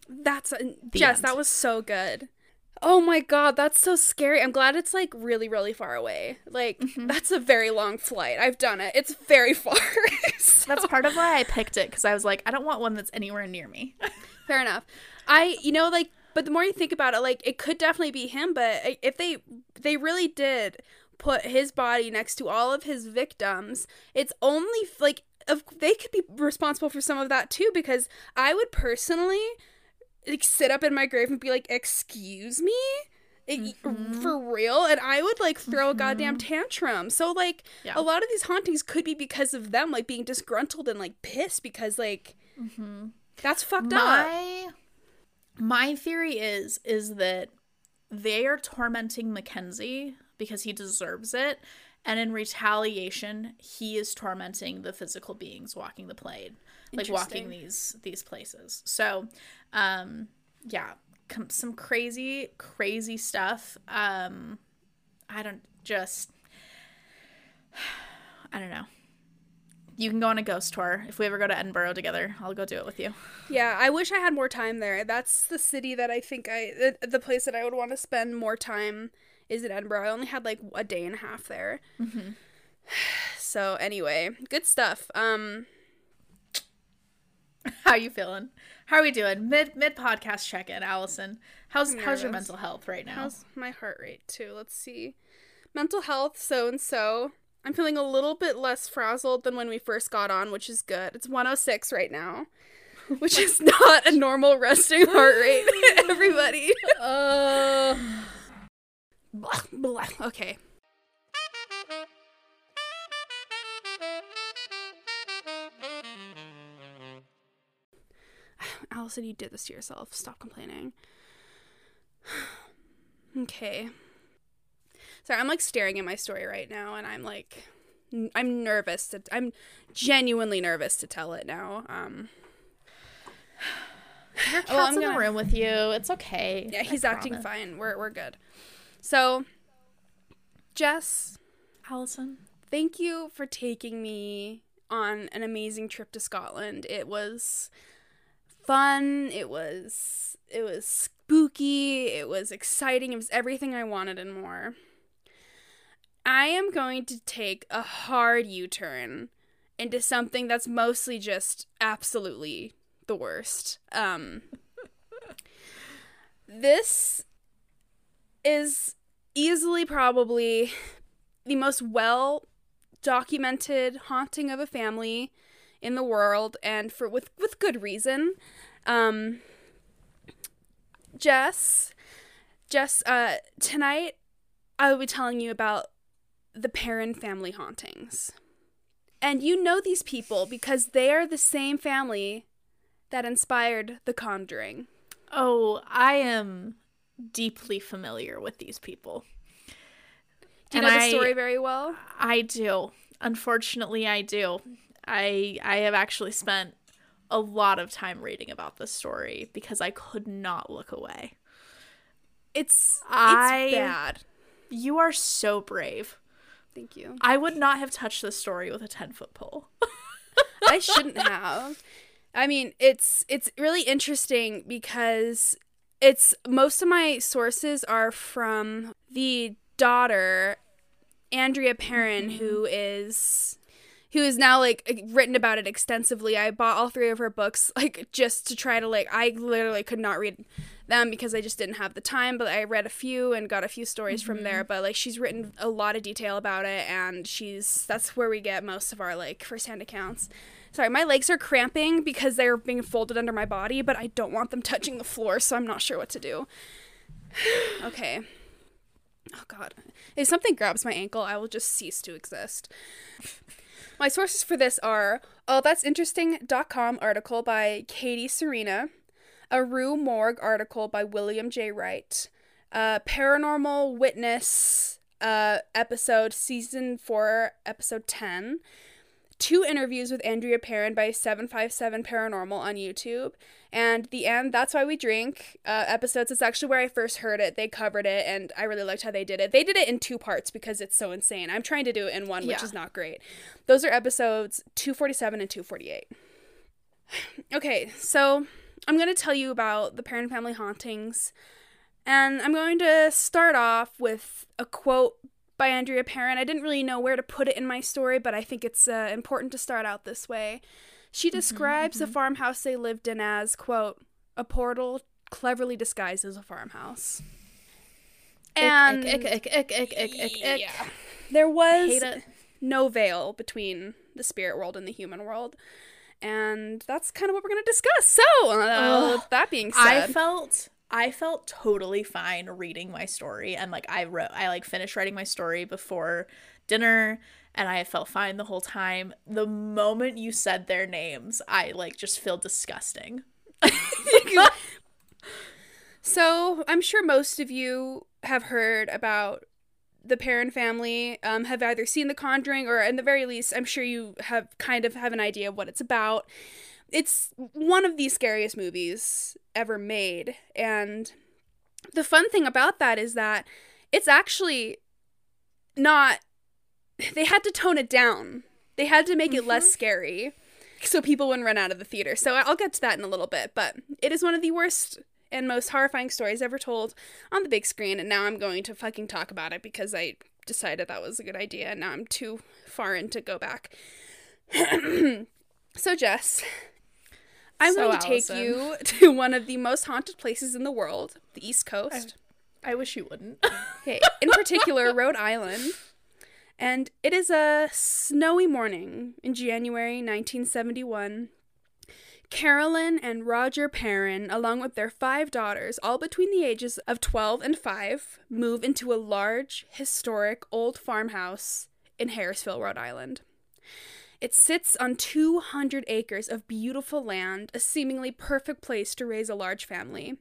That's uh, Jess, end. that was so good. Oh my god, that's so scary. I'm glad it's like really, really far away. Like, Mm-hmm. that's a very long flight. I've done it. It's very [LAUGHS] far. So- That's part of why I picked it because I was like, I don't want one that's anywhere near me. [LAUGHS] Fair enough. I, you know, like, but the more you think about it, like, it could definitely be him. But if they, they really did put his body next to all of his victims, it's only like, of they could be responsible for some of that too. Because I would personally, like, sit up in my grave and be like, "Excuse me." Like, mm-hmm. For real, and I would like throw a goddamn mm-hmm. tantrum. So like, Yeah. a lot of these hauntings could be because of them, like being disgruntled and like pissed because like mm-hmm. that's fucked up. my my theory is is that they are tormenting Mackenzie because he deserves it, and in retaliation, he is tormenting the physical beings walking the plane, like walking these these places. So, um, yeah, com- some crazy crazy stuff. Um, I don't just. [SIGHS] I don't know. You can go on a ghost tour. If we ever go to Edinburgh together, I'll go do it with you. Yeah, I wish I had more time there. That's the city that I think I the, the place that I would want to spend more time is in Edinburgh. I only had like a day and a half there. [SIGHS] So anyway, good stuff. Um, [LAUGHS] How you feeling? How are we doing? Mid mid podcast check in, Allison. How's how's your mental health right now? how's my heart rate too? Let's see. Mental health, so and so. I'm feeling a little bit less frazzled than when we first got on, which is good. It's 106 right now, [LAUGHS] which is not a normal resting heart rate. [LAUGHS] Everybody. Uh, Blah, blah. Okay. Allison, you did this to yourself. Stop complaining. [SIGHS] okay. Sorry, I'm like staring at my story right now, and I'm like, I'm nervous to. I'm genuinely nervous to tell it now. Um, [SIGHS] your [SIGHS] Oh, I'm in gonna- the room with you. It's okay. yeah, I he's acting promise. fine. We're we're good. So, Jess, Allison. thank you for taking me on an amazing trip to Scotland. It was fun. It was it was spooky. It was exciting. It was everything I wanted and more. I am going to take a hard U-turn into something that's mostly just absolutely the worst. Um this is easily probably the most well documented haunting of a family in the world and for with with good reason um jess jess uh tonight i will be telling you about the Perron family hauntings and you know these people because they are the same family that inspired the conjuring Oh, I am deeply familiar with these people. do you And know the I- story very well I do. Unfortunately, I do. I I have actually spent a lot of time reading about this story because I could not look away. it's I- it's bad You are so brave. thank you I would not have touched this story with a 10 foot pole. [LAUGHS] I shouldn't have. I mean, it's it's really interesting because it's most of my sources are from the daughter Andrea Perron who mm-hmm. is who is now like eh, written about it extensively. I bought all three of her books [LAUGHS] like just to try to like I literally could not read them because I just didn't have the time, but I read a few and got a few stories from there, mm-hmm. but like she's written a lot of detail about it and she's that's where we get most of our like firsthand accounts. Sorry, my legs are cramping because they're being folded under my body, but I don't want them touching the floor, so I'm not sure what to do. [SIGHS] okay. Oh god. If something grabs my ankle, I will just cease to exist. [LAUGHS] My sources for this are oh that's interesting.com article by Katie Serena, a Rue Morgue article by William J. Wright, uh, Paranormal Witness uh, episode season 4 episode 10, two interviews with Andrea Perron by 757 Paranormal on YouTube, and the end That's Why We Drink uh, episodes. It's actually where I first heard it. They covered it, and I really liked how they did it. They did it in two parts because it's so insane. I'm trying to do it in one, which Yeah. is not great. Those are episodes 247 and 248. [SIGHS] Okay, so I'm going to tell you about the Perron family hauntings And I'm going to start off with a quote by Andrea Perron. I didn't really know where to put it in my story, but I think it's uh, important to start out this way. She describes the farmhouse they lived in as, quote, a portal cleverly disguised as a farmhouse. And ick, ick, ick, yeah, there was no veil between the spirit world and the human world. And that's kind of what we're going to discuss. So, uh, Ugh. that being said, I felt I felt totally fine reading my story and like I wrote I like finished writing my story before dinner and I felt fine the whole time. The moment you said their names, I like just feel disgusting. [LAUGHS] So I'm sure most of you have heard about the Perron family, um, have either seen The Conjuring or, in the very least, I'm sure you have kind of have an idea of what it's about. It's one of the scariest movies ever made, and the fun thing about that is that it's actually not. [LAUGHS] They had to tone it down. They had to make it less mm-hmm. scary so people wouldn't run out of the theater. So I'll get to that in a little bit, but it is one of the worst and most horrifying stories ever told on the big screen, and now I'm going to fucking talk about it because I decided that was a good idea, and now I'm too far in to go back. [CLEARS THROAT] so, Jess, I'm So, going to take you [LAUGHS] to one of the most haunted places in the world, the East Coast. I wish you wouldn't. Okay, in particular, [LAUGHS] Rhode Island. And it is a snowy morning in January 1971. Carolyn and Roger Perron, along with their five daughters, all between the ages of 12 and 5, move into a large, historic old farmhouse in Harrisville, Rhode Island. It sits on 200 acres of beautiful land, a seemingly perfect place to raise a large family.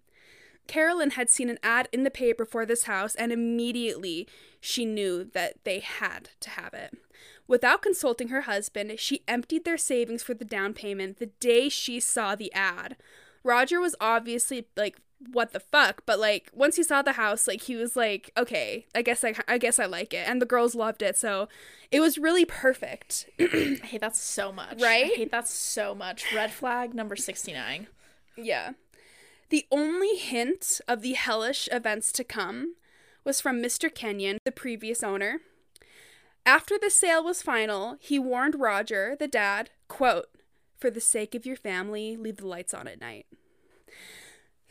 Carolyn had seen an ad in the paper for this house, and immediately she knew that they had to have it. Without consulting her husband, she emptied their savings for the down payment the day she saw the ad. Roger was obviously like, "What the fuck?" But like, once he saw the house, like he was like, "Okay, I guess I, I guess I like it," and the girls loved it, so it was really perfect. [CLEARS THROAT] I hate that so much. Right? I hate that so much. Red flag number 69. Yeah. The only hint of the hellish events to come was from Mr. Kenyon, the previous owner. After the sale was final, he warned Roger, the dad, quote, "For the sake of your family, leave the lights on at night."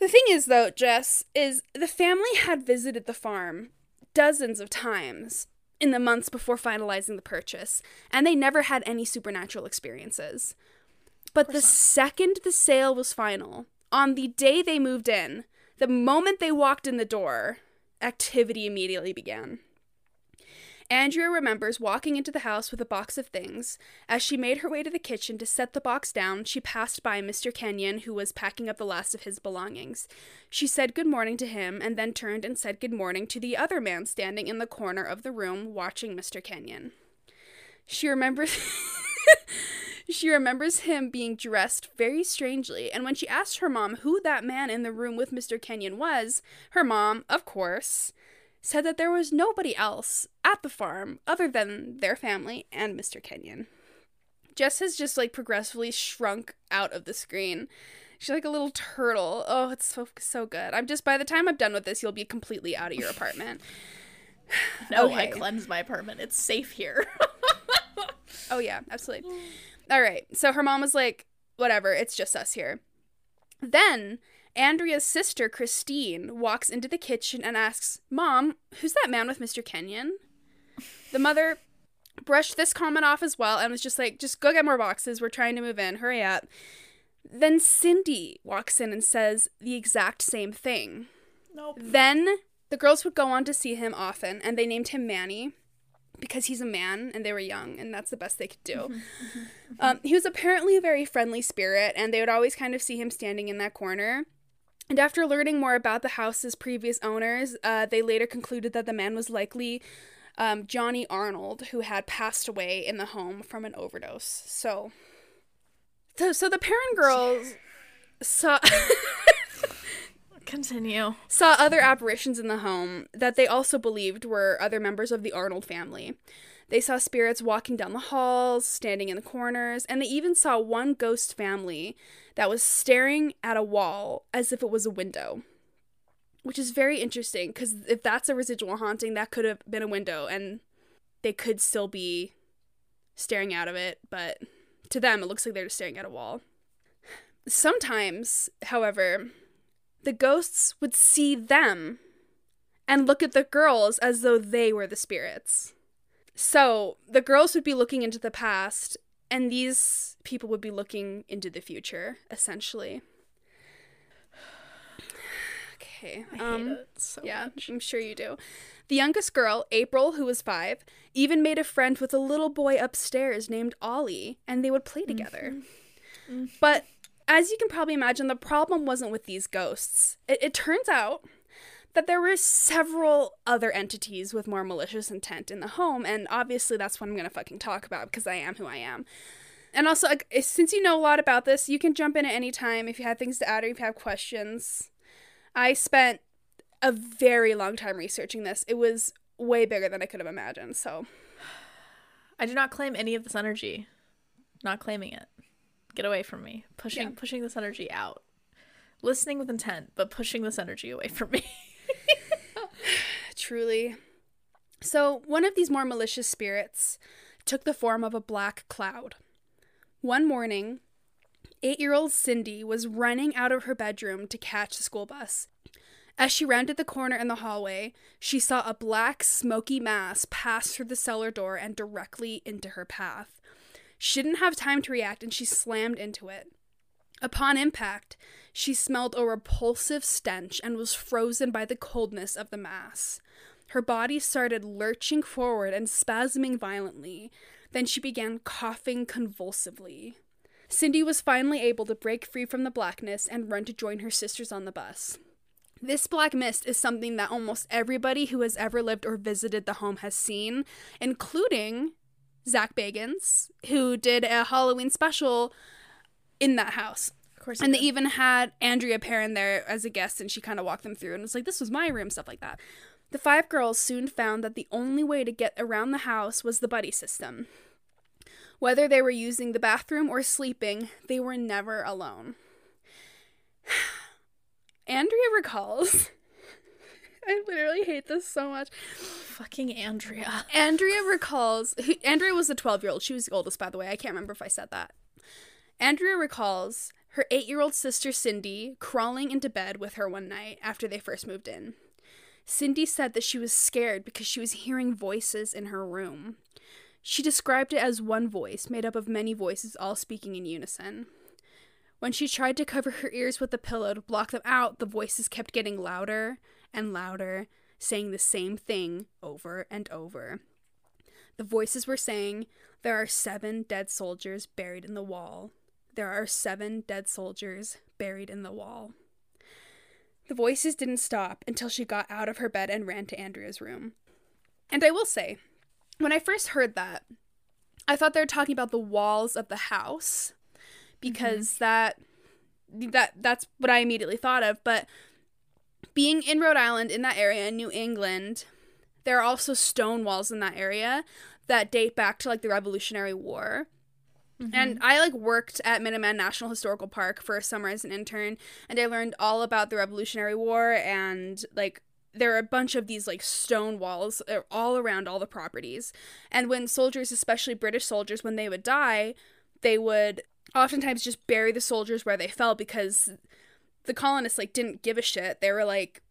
The thing is though, Jess, is the family had visited the farm dozens of times in the months before finalizing the purchase, and they never had any supernatural experiences. But the second the sale was final, on the day they moved in, the moment they walked in the door, activity immediately began. Andrea remembers walking into the house with a box of things. As she made her way to the kitchen to set the box down, she passed by Mr. Kenyon, who was packing up the last of his belongings. She said good morning to him and then turned and said good morning to the other man standing in the corner of the room watching Mr. Kenyon. She remembers [LAUGHS] She remembers him being dressed very strangely, and when she asked her mom who that man in the room with Mr. Kenyon was, her mom, of course, said that there was nobody else at the farm other than their family and Mr. Kenyon. Jess has just like progressively shrunk out of the screen. She's like a little turtle. Oh, it's so so good. I'm just by the time I'm done with this, you'll be completely out of your apartment. [SIGHS] No, I cleanse my apartment. It's safe here. [LAUGHS] Oh yeah, absolutely. All right. So her mom was like, "Whatever, it's just us here." Then Andrea's sister Christine walks into the kitchen and asks, "Mom, who's that man with Mr. Kenyon?" The mother brushed this comment off as well and was just like, "Just go get more boxes. We're trying to move in. Hurry up." Then Cindy walks in and says the exact same thing. nope. Then the girls would go on to see him often, and they named him Manny because he's a man and they were young, and that's the best they could do. [LAUGHS] Um, he was apparently a very friendly spirit, and they would always kind of see him standing in that corner. And after learning more about the house's previous owners, uh, they later concluded that the man was likely um, Johnny Arnold, who had passed away in the home from an overdose. So, so, so the Perron girls saw. Continue. saw other apparitions in the home that they also believed were other members of the Arnold family. They saw spirits walking down the halls, standing in the corners, and they even saw one ghost family that was staring at a wall as if it was a window. which is very interesting because if that's a residual haunting, that could have been a window and they could still be staring out of it, but to them, it looks like they're just staring at a wall. Sometimes, however, the ghosts would see them and look at the girls as though they were the spirits. So the girls would be looking into the past, and these people would be looking into the future, essentially. [SIGHS] Okay. I hate um, it so yeah, much. I'm sure you do. The youngest girl, April, who was five, even made a friend with a little boy upstairs named Ollie, and they would play together. But as you can probably imagine, the problem wasn't with these ghosts. It, it turns out that there were several other entities with more malicious intent in the home, and obviously that's what I'm gonna fucking talk about because I am who I am. And also, like, since you know a lot about this, you can jump in at any time if you have things to add or if you have questions. I spent a very long time researching this. It was way bigger than I could have imagined. So, [SIGHS] I do not claim any of this energy. Not claiming it. Get away from me. Pushing Yeah. pushing this energy out. Listening with intent, but pushing this energy away from me. [LAUGHS] [LAUGHS] truly. So, one of these more malicious spirits took the form of a black cloud. One morning, eight year old Cindy was running out of her bedroom to catch the school bus. As she rounded the corner in the hallway, she saw a black, smoky mass pass through the cellar door and directly into her path. She didn't have time to react and she slammed into it. Upon impact, she smelled a repulsive stench and was frozen by the coldness of the mass. Her body started lurching forward and spasming violently. Then she began coughing convulsively. Cindy was finally able to break free from the blackness and run to join her sisters on the bus. This black mist is something that almost everybody who has ever lived or visited the home has seen, including Zach Bagans, who did a Halloween special in that house. Of course. And they even had Andrea Perron there as a guest, and she kind of walked them through and was like, This was my room, stuff like that. The five girls soon found that the only way to get around the house was the buddy system. Whether they were using the bathroom or sleeping, they were never alone. [SIGHS] Andrea recalls. [LAUGHS] I literally hate this so much. fucking Andrea. Andrea recalls. Andrea was the 12 year old. She was the oldest, by the way. I can't remember if I said that. Andrea recalls her eight year old sister Cindy crawling into bed with her one night after they first moved in. Cindy said that she was scared because she was hearing voices in her room. She described it as one voice made up of many voices all speaking in unison. When she tried to cover her ears with a pillow to block them out, the voices kept getting louder and louder, saying the same thing over and over. The voices were saying, There are seven dead soldiers buried in the wall. There are seven dead soldiers buried in the wall. The voices didn't stop until she got out of her bed and ran to Andrea's room. And I will say, when I first heard that, I thought they were talking about the walls of the house because mm-hmm. that that that's what I immediately thought of, but being in Rhode Island in that area in New England, there are also stone walls in that area that date back to like the Revolutionary War. And I like worked at Minuteman National Historical Park for a summer as an intern, and I learned all about the Revolutionary War and like there are a bunch of these like stone walls uh, all around all the properties. And when soldiers, especially British soldiers, when they would die, they would oftentimes just bury the soldiers where they fell because the colonists like didn't give a shit. They were like,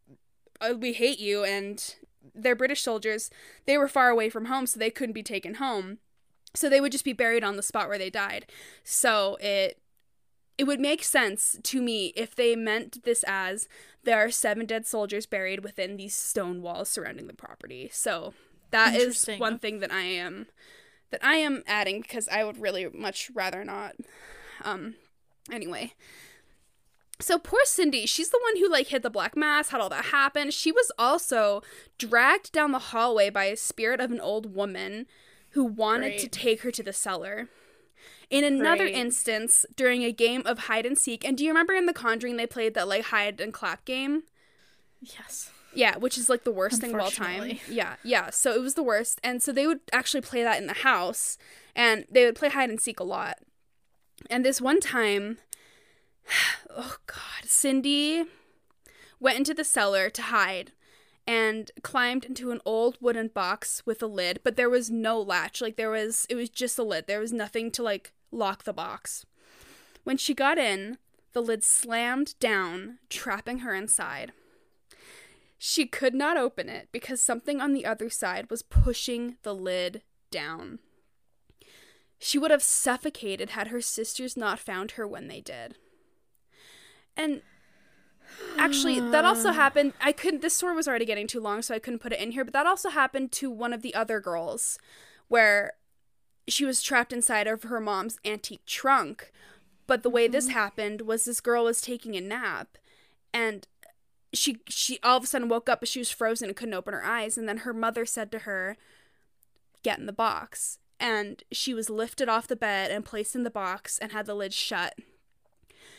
"Uh, "We hate you," and they're British soldiers. They were far away from home, so they couldn't be taken home. So they would just be buried on the spot where they died. So it it would make sense to me if they meant this as there are seven dead soldiers buried within these stone walls surrounding the property. So that is one thing that I am that I am adding because I would really much rather not. Um anyway. So poor Cindy, she's the one who like hid the black mass, had all that happen. She was also dragged down the hallway by a spirit of an old woman who wanted to take her to the cellar. In another Great. instance, during a game of hide and seek, and do you remember in The Conjuring they played that like hide and clap game? Yes. Yeah, which is like the worst thing of all time. [LAUGHS] Yeah, yeah. So it was the worst. And so they would actually play that in the house and they would play hide and seek a lot. And this one time, [SIGHS] oh God, Cindy went into the cellar to hide and climbed into an old wooden box with a lid, but there was no latch. Like there was it was just a lid. There was nothing to like lock the box. When she got in, the lid slammed down, trapping her inside. She could not open it because something on the other side was pushing the lid down. She would have suffocated had her sisters not found her when they did. And actually, that also ah. happened. I couldn't, this story was already getting too long, so I couldn't put it in here, but that also happened to one of the other girls where she was trapped inside of her mom's antique trunk. But the way this mm-hmm. happened was this girl was taking a nap and she she all of a sudden woke up but she was frozen and couldn't open her eyes and then her mother said to her get in the box and she was lifted off the bed and placed in the box and had the lid shut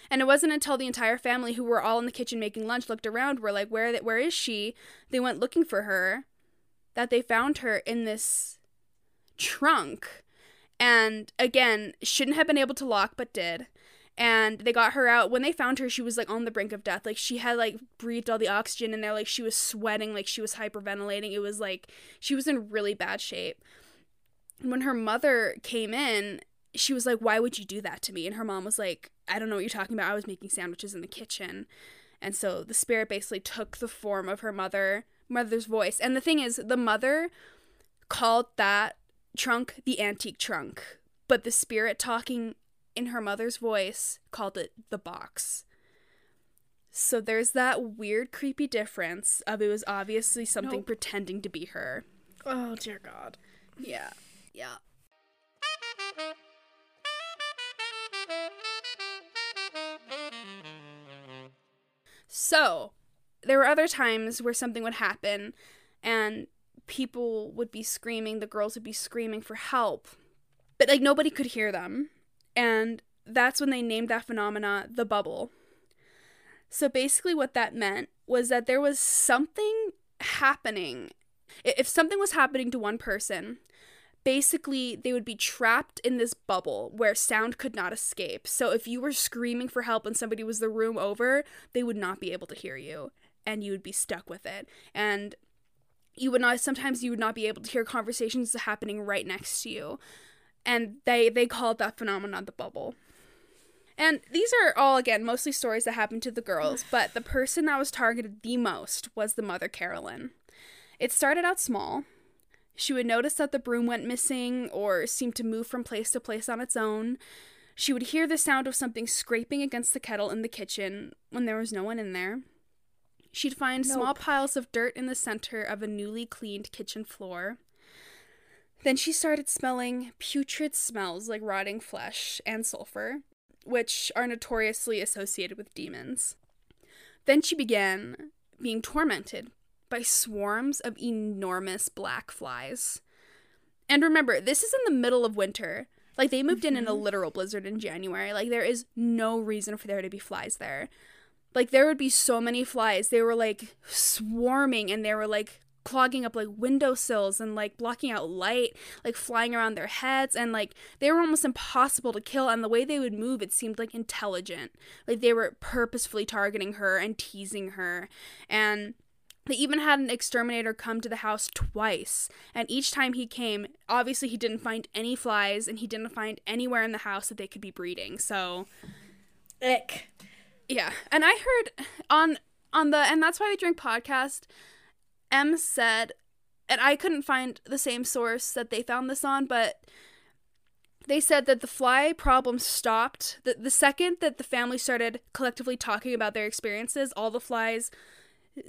and it wasn't until the entire family who were all in the kitchen making lunch looked around were like where where is she? They went looking for her that they found her in this trunk. And again shouldn't have been able to lock but did. And they got her out. When they found her she was like on the brink of death. Like she had like breathed all the oxygen in there. Like she was sweating. Like she was hyperventilating. It was like she was in really bad shape. When her mother came in she was like why would you do that to me? And her mom was like i don't know what you're talking about. I was making sandwiches in the kitchen. And so the spirit basically took the form of her mother mother's voice. And the thing is the mother called that trunk the antique trunk but the spirit talking in her mother's voice called it the box. So there's that weird creepy difference of it was obviously something Nope. pretending to be her. Oh dear God. yeah. Yeah So, there were other times where something would happen and people would be screaming, the girls would be screaming for help, but like nobody could hear them. And that's when they named that phenomena the bubble. So, basically, what that meant was that there was something happening. If something was happening to one person, basically they would be trapped in this bubble where sound could not escape. So if you were screaming for help and somebody was the room over, they would not be able to hear you and you would be stuck with it. And you would not sometimes you would not be able to hear conversations happening right next to you. And they they called that phenomenon the bubble. And these are all again mostly stories that happened to the girls, but the person that was targeted the most was the mother Carolyn. It started out small. She would notice that the broom went missing or seemed to move from place to place on its own. She would hear the sound of something scraping against the kettle in the kitchen when there was no one in there. She'd find small piles of dirt in the center of a newly cleaned kitchen floor. Then she started smelling putrid smells like rotting flesh and sulfur, which are notoriously associated with demons. Then she began being tormented by swarms of enormous black flies. And remember, this is in the middle of winter. Like they moved in in a mm-hmm. literal blizzard in January. Like there is no reason for there to be flies there. Like there would be so many flies. They were like swarming and they were like clogging up like windowsills and like blocking out light, like flying around their heads and like they were almost impossible to kill and the way they would move it seemed like intelligent. Like they were purposefully targeting her and teasing her and they even had an exterminator come to the house twice, and each time he came, obviously he didn't find any flies and he didn't find anywhere in the house that they could be breeding. So, Ick. yeah. And I heard on on the and that's why we drink podcast, M said and I couldn't find the same source that they found this on, but they said that the fly problem stopped the, the second that the family started collectively talking about their experiences all the flies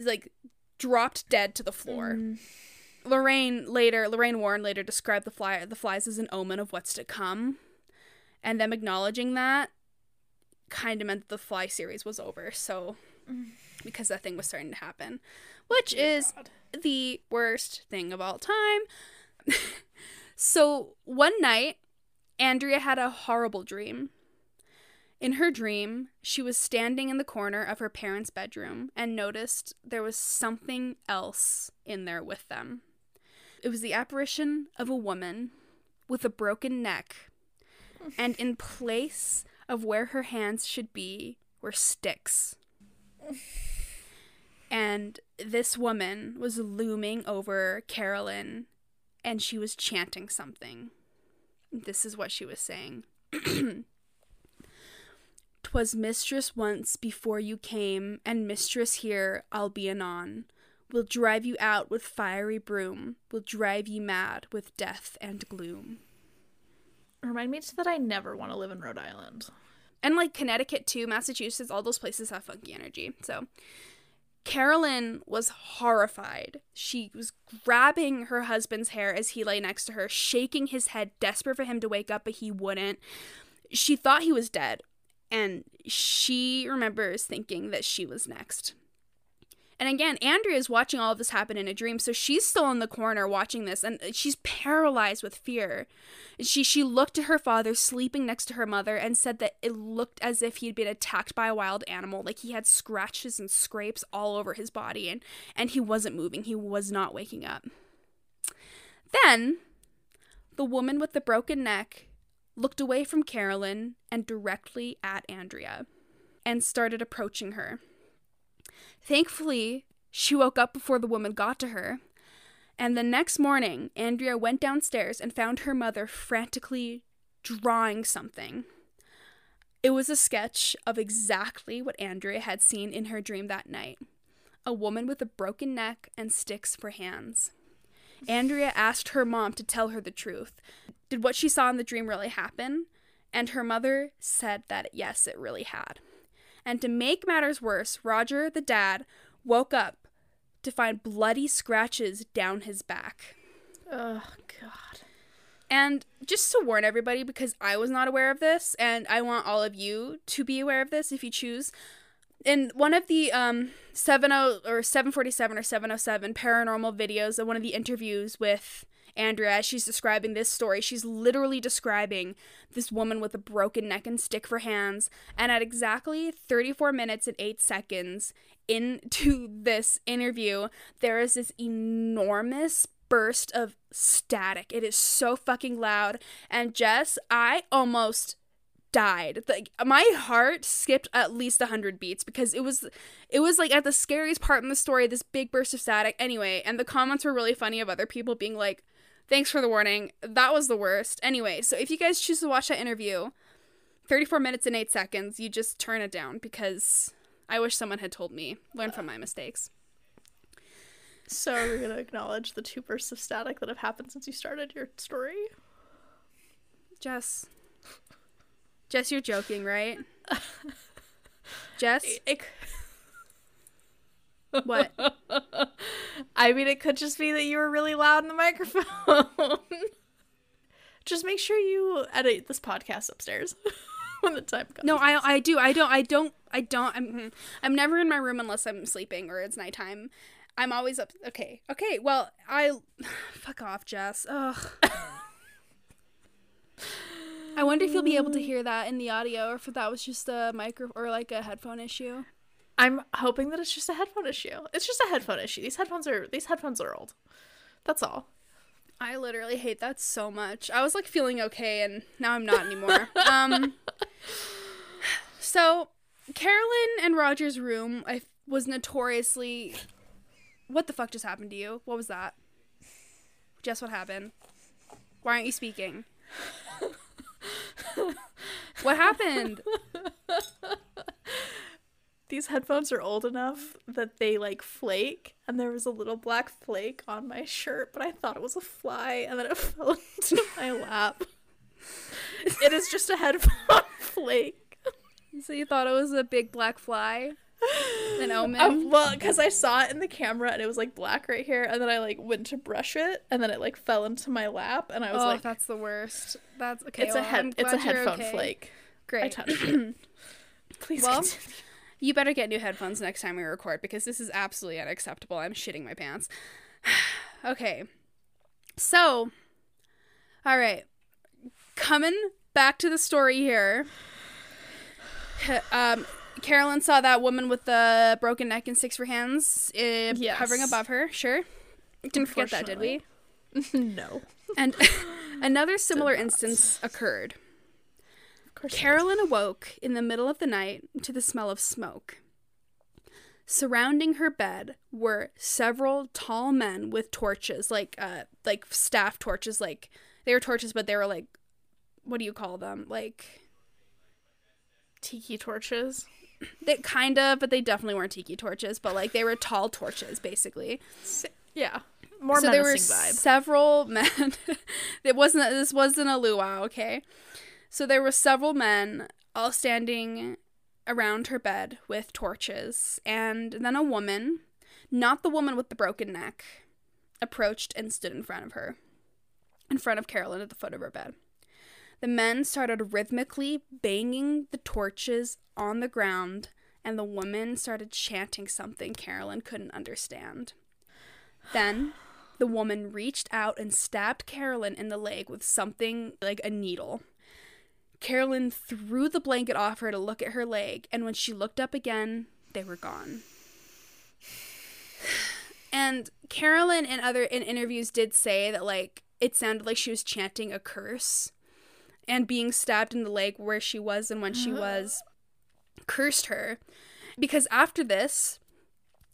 like dropped dead to the floor. Mm-hmm. Lorraine later lorraine warren later described the fly the flies as an omen of what's to come. And them acknowledging that kind of meant that the fly series was over. So mm. because that thing was starting to happen. Which is God. the worst thing of all time. [LAUGHS] So one night Andrea had a horrible dream. In her dream, she was standing in the corner of her parents' bedroom and noticed there was something else in there with them. It was the apparition of a woman with a broken neck, and in place of where her hands should be were sticks. And this woman was looming over Carolyn and she was chanting something. This is what she was saying. [CLEARS THROAT] Twas mistress once before you came, and mistress here I'll be anon. Will drive you out with fiery broom, will drive ye mad with death and gloom. Remind me that I never want to live in Rhode Island. And like Connecticut too, Massachusetts, all those places have funky energy. So Carolyn was horrified. She was grabbing her husband's hair as he lay next to her, shaking his head, desperate for him to wake up, but he wouldn't. She thought he was dead, and she remembers thinking that she was next. And again, Andrea is watching all of this happen in a dream, so she's still in the corner watching this, and she's paralyzed with fear. She she looked at her father sleeping next to her mother and said that it looked as if he'd been attacked by a wild animal, like he had scratches and scrapes all over his body, and and he wasn't moving. He was not waking up. Then, the woman with the broken neck looked away from Carolyn and directly at Andrea, and started approaching her. Thankfully, she woke up before the woman got to her. And the next morning, Andrea went downstairs and found her mother frantically drawing something. It was a sketch of exactly what Andrea had seen in her dream that night a woman with a broken neck and sticks for hands. Andrea asked her mom to tell her the truth. Did what she saw in the dream really happen? And her mother said that yes, it really had. And to make matters worse, Roger, the dad, woke up to find bloody scratches down his back. Oh God. And just to warn everybody, because I was not aware of this, and I want all of you to be aware of this if you choose. In one of the um 70 or 747 or 707 paranormal videos, of one of the interviews with Andrea, as she's describing this story, she's literally describing this woman with a broken neck and stick for hands. And at exactly 34 minutes and 8 seconds into [LAUGHS] this interview, there is this enormous burst of static. It is so fucking loud. And Jess, I almost died. Like my heart skipped at least 100 beats because it was it was like at the scariest part in the story this big burst of static. Anyway, and the comments were really funny of other people being like Thanks for the warning. That was the worst. Anyway, so if you guys choose to watch that interview, 34 minutes and 8 seconds, you just turn it down because I wish someone had told me. Learn from my mistakes. So are we gonna acknowledge the two bursts of static that have happened since you started your story? Jess. Jess, you're joking, right? Jess? [LAUGHS] It, What? [LAUGHS] I mean, it could just be that you were really loud in the microphone. [LAUGHS] just make sure you edit this podcast upstairs [LAUGHS] when the time comes. No, I I do. I don't I don't I don't I'm mm-hmm. I'm never in my room unless I'm sleeping or it's nighttime. I'm always up okay. Okay, well, I [SIGHS] fuck off, Jess. Ugh. I wonder if you'll be able to hear that in the audio or if that was just a micro or like a headphone issue. I'm hoping that it's just a headphone issue. It's just a headphone issue. These headphones are these headphones are old. That's all. I literally hate that so much. I was like feeling okay and now I'm not anymore. [LAUGHS] um So, Carolyn and Roger's room I was notoriously What the fuck just happened to you? What was that? Jess, what happened? Why aren't you speaking? [LAUGHS] what happened? [LAUGHS] These headphones are old enough that they like flake, and there was a little black flake on my shirt, but I thought it was a fly, and then it [LAUGHS] fell into my lap. It is just a headphone [LAUGHS] flake. So you thought it was a big black fly? An omen? Um, well, because I saw it in the camera and it was like black right here, and then I like went to brush it, and then it like fell into my lap, and I was oh, like, that's the worst. That's okay. "It's a head, it's a headphone okay. flake." I Great. touched it. [CLEARS THROAT] Please Well, continue. You better get new headphones next time we record because this is absolutely unacceptable. I'm shitting my pants. [SIGHS] okay. So, all right. Coming back to the story here. [SIGHS] Um, Carolyn saw that woman with the broken neck and six for hands uh, Yes. hovering above her. Sure. Didn't forget that, did we? [LAUGHS] no, And [LAUGHS] another similar instance occurred. Carolyn awoke in the middle of the night to the smell of smoke. Surrounding her bed were several tall men with torches, like uh like staff torches, like they were torches, but they were like what do you call them? Like Tiki torches. they kind of, but they definitely weren't tiki torches, but like they were tall torches, basically. Yeah. More so there were vibe. several [LAUGHS] men. it wasn't. This wasn't a luau, okay? So there were several men all standing around her bed with torches, and then a woman, not the woman with the broken neck, approached and stood in front of her, in front of Carolyn at the foot of her bed. The men started rhythmically banging the torches on the ground, and the woman started chanting something Carolyn couldn't understand. Then the woman reached out and stabbed Carolyn in the leg with something like a needle. Carolyn threw the blanket off her to look at her leg, and when she looked up again, they were gone. And Carolyn in other in interviews did say that like it sounded like she was chanting a curse and being stabbed in the leg where she was and when she uh-huh. was cursed her because after this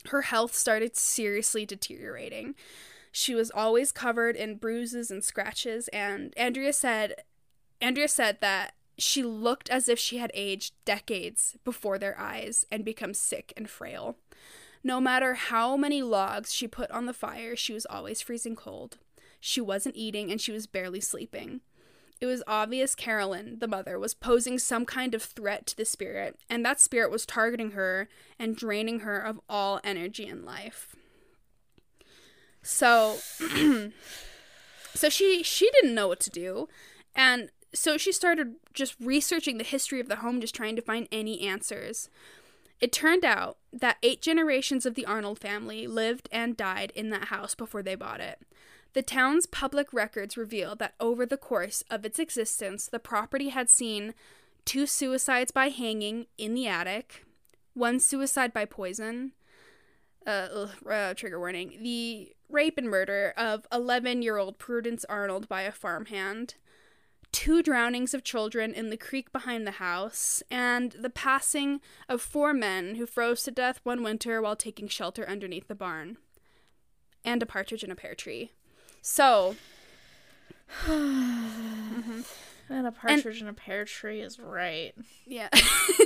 her health started seriously deteriorating. She was always covered in bruises and scratches and Andrea said Andrea said that she looked as if she had aged decades before their eyes and become sick and frail. No matter how many logs she put on the fire, she was always freezing cold. She wasn't eating and she was barely sleeping. It was obvious Carolyn, the mother, was posing some kind of threat to the spirit, and that spirit was targeting her and draining her of all energy and life. So [CLEARS THROAT] so she she didn't know what to do, and so she started just researching the history of the home just trying to find any answers. It turned out that eight generations of the Arnold family lived and died in that house before they bought it. The town's public records reveal that over the course of its existence, the property had seen two suicides by hanging in the attic, one suicide by poison, uh, uh, trigger warning, the rape and murder of 11 year old Prudence Arnold by a farmhand, two drownings of children in the creek behind the house, and the passing of four men who froze to death one winter while taking shelter underneath the barn, and a partridge in a pear tree. So, [SIGHS] And a partridge in a pear tree is right. yeah.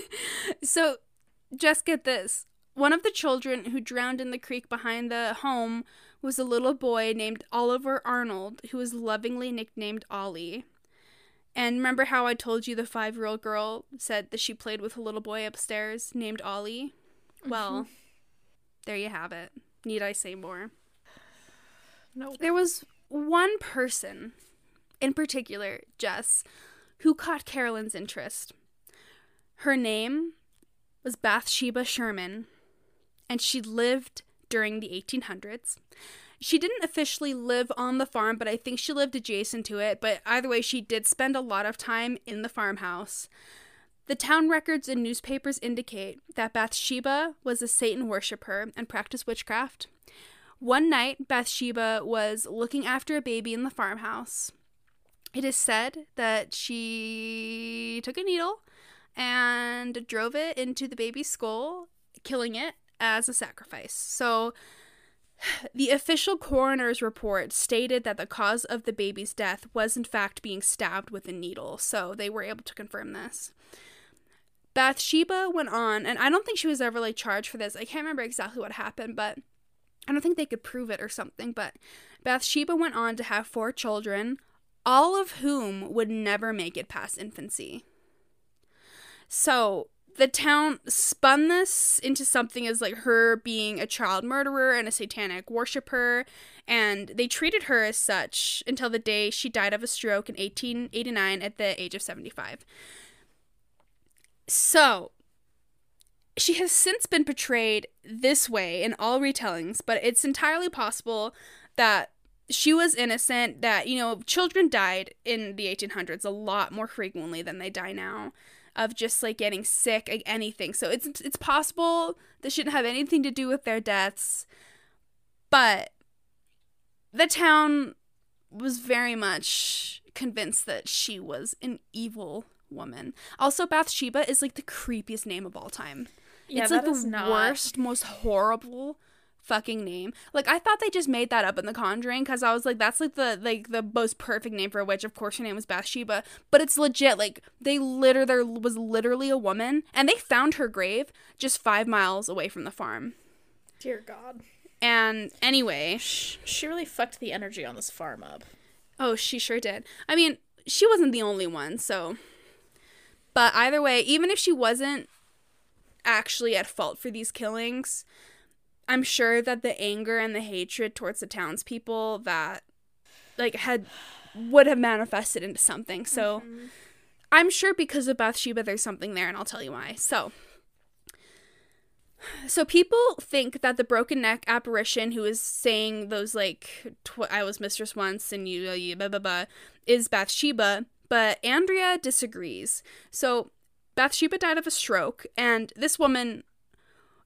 [LAUGHS] so, just get this. One of the children who drowned in the creek behind the home was a little boy named Oliver Arnold, who was lovingly nicknamed Ollie. And remember how I told you the five year old girl said that she played with a little boy upstairs named Ollie? Mm-hmm. Well, there you have it. Need I say more? Nope. There was one person in particular, Jess, who caught Carolyn's interest. Her name was Bathsheba Sherman, and she lived during the 1800s. She didn't officially live on the farm, but I think she lived adjacent to it. But either way, she did spend a lot of time in the farmhouse. The town records and newspapers indicate that Bathsheba was a Satan worshiper and practiced witchcraft. One night, Bathsheba was looking after a baby in the farmhouse. It is said that she took a needle and drove it into the baby's skull, killing it as a sacrifice. So, [SIGHS] the official coroner's report stated that the cause of the baby's death was, in fact, being stabbed with a needle. So, they were able to confirm this. Bathsheba went on, and I don't think she was ever like charged for this. I can't remember exactly what happened, but I don't think they could prove it or something. But Bathsheba went on to have four children, all of whom would never make it past infancy. So the town spun this into something as like her being a child murderer and a satanic worshiper, and they treated her as such until the day she died of a stroke in 1889 at the age of 75. So, she has since been portrayed this way in all retellings, but it's entirely possible that she was innocent, that, you know, children died in the 1800s a lot more frequently than they die now of just like getting sick, like anything. So it's it's possible this shouldn't have anything to do with their deaths. But the town was very much convinced that she was an evil woman. Also, Bathsheba is like the creepiest name of all time. Yeah, it's like the not- worst, most horrible fucking name. Like I thought they just made that up in The Conjuring because I was like, that's like the like the most perfect name for a witch. Of course, her name was Bathsheba, but it's legit. Like they literally there was literally a woman, and they found her grave just five miles away from the farm. Dear God. And anyway, She really fucked the energy on this farm up. Oh, she sure did. I mean, she wasn't the only one, so. But either way, even if she wasn't actually at fault for these killings, I'm sure that the anger and the hatred towards the townspeople that, like, had would have manifested into something. So, I'm sure because of Bathsheba, there's something there, and I'll tell you why. So. So people think that the broken neck apparition who is saying those like tw- I was mistress once and you, uh, you blah blah blah is Bathsheba, but Andrea disagrees. So Bathsheba died of a stroke, and this woman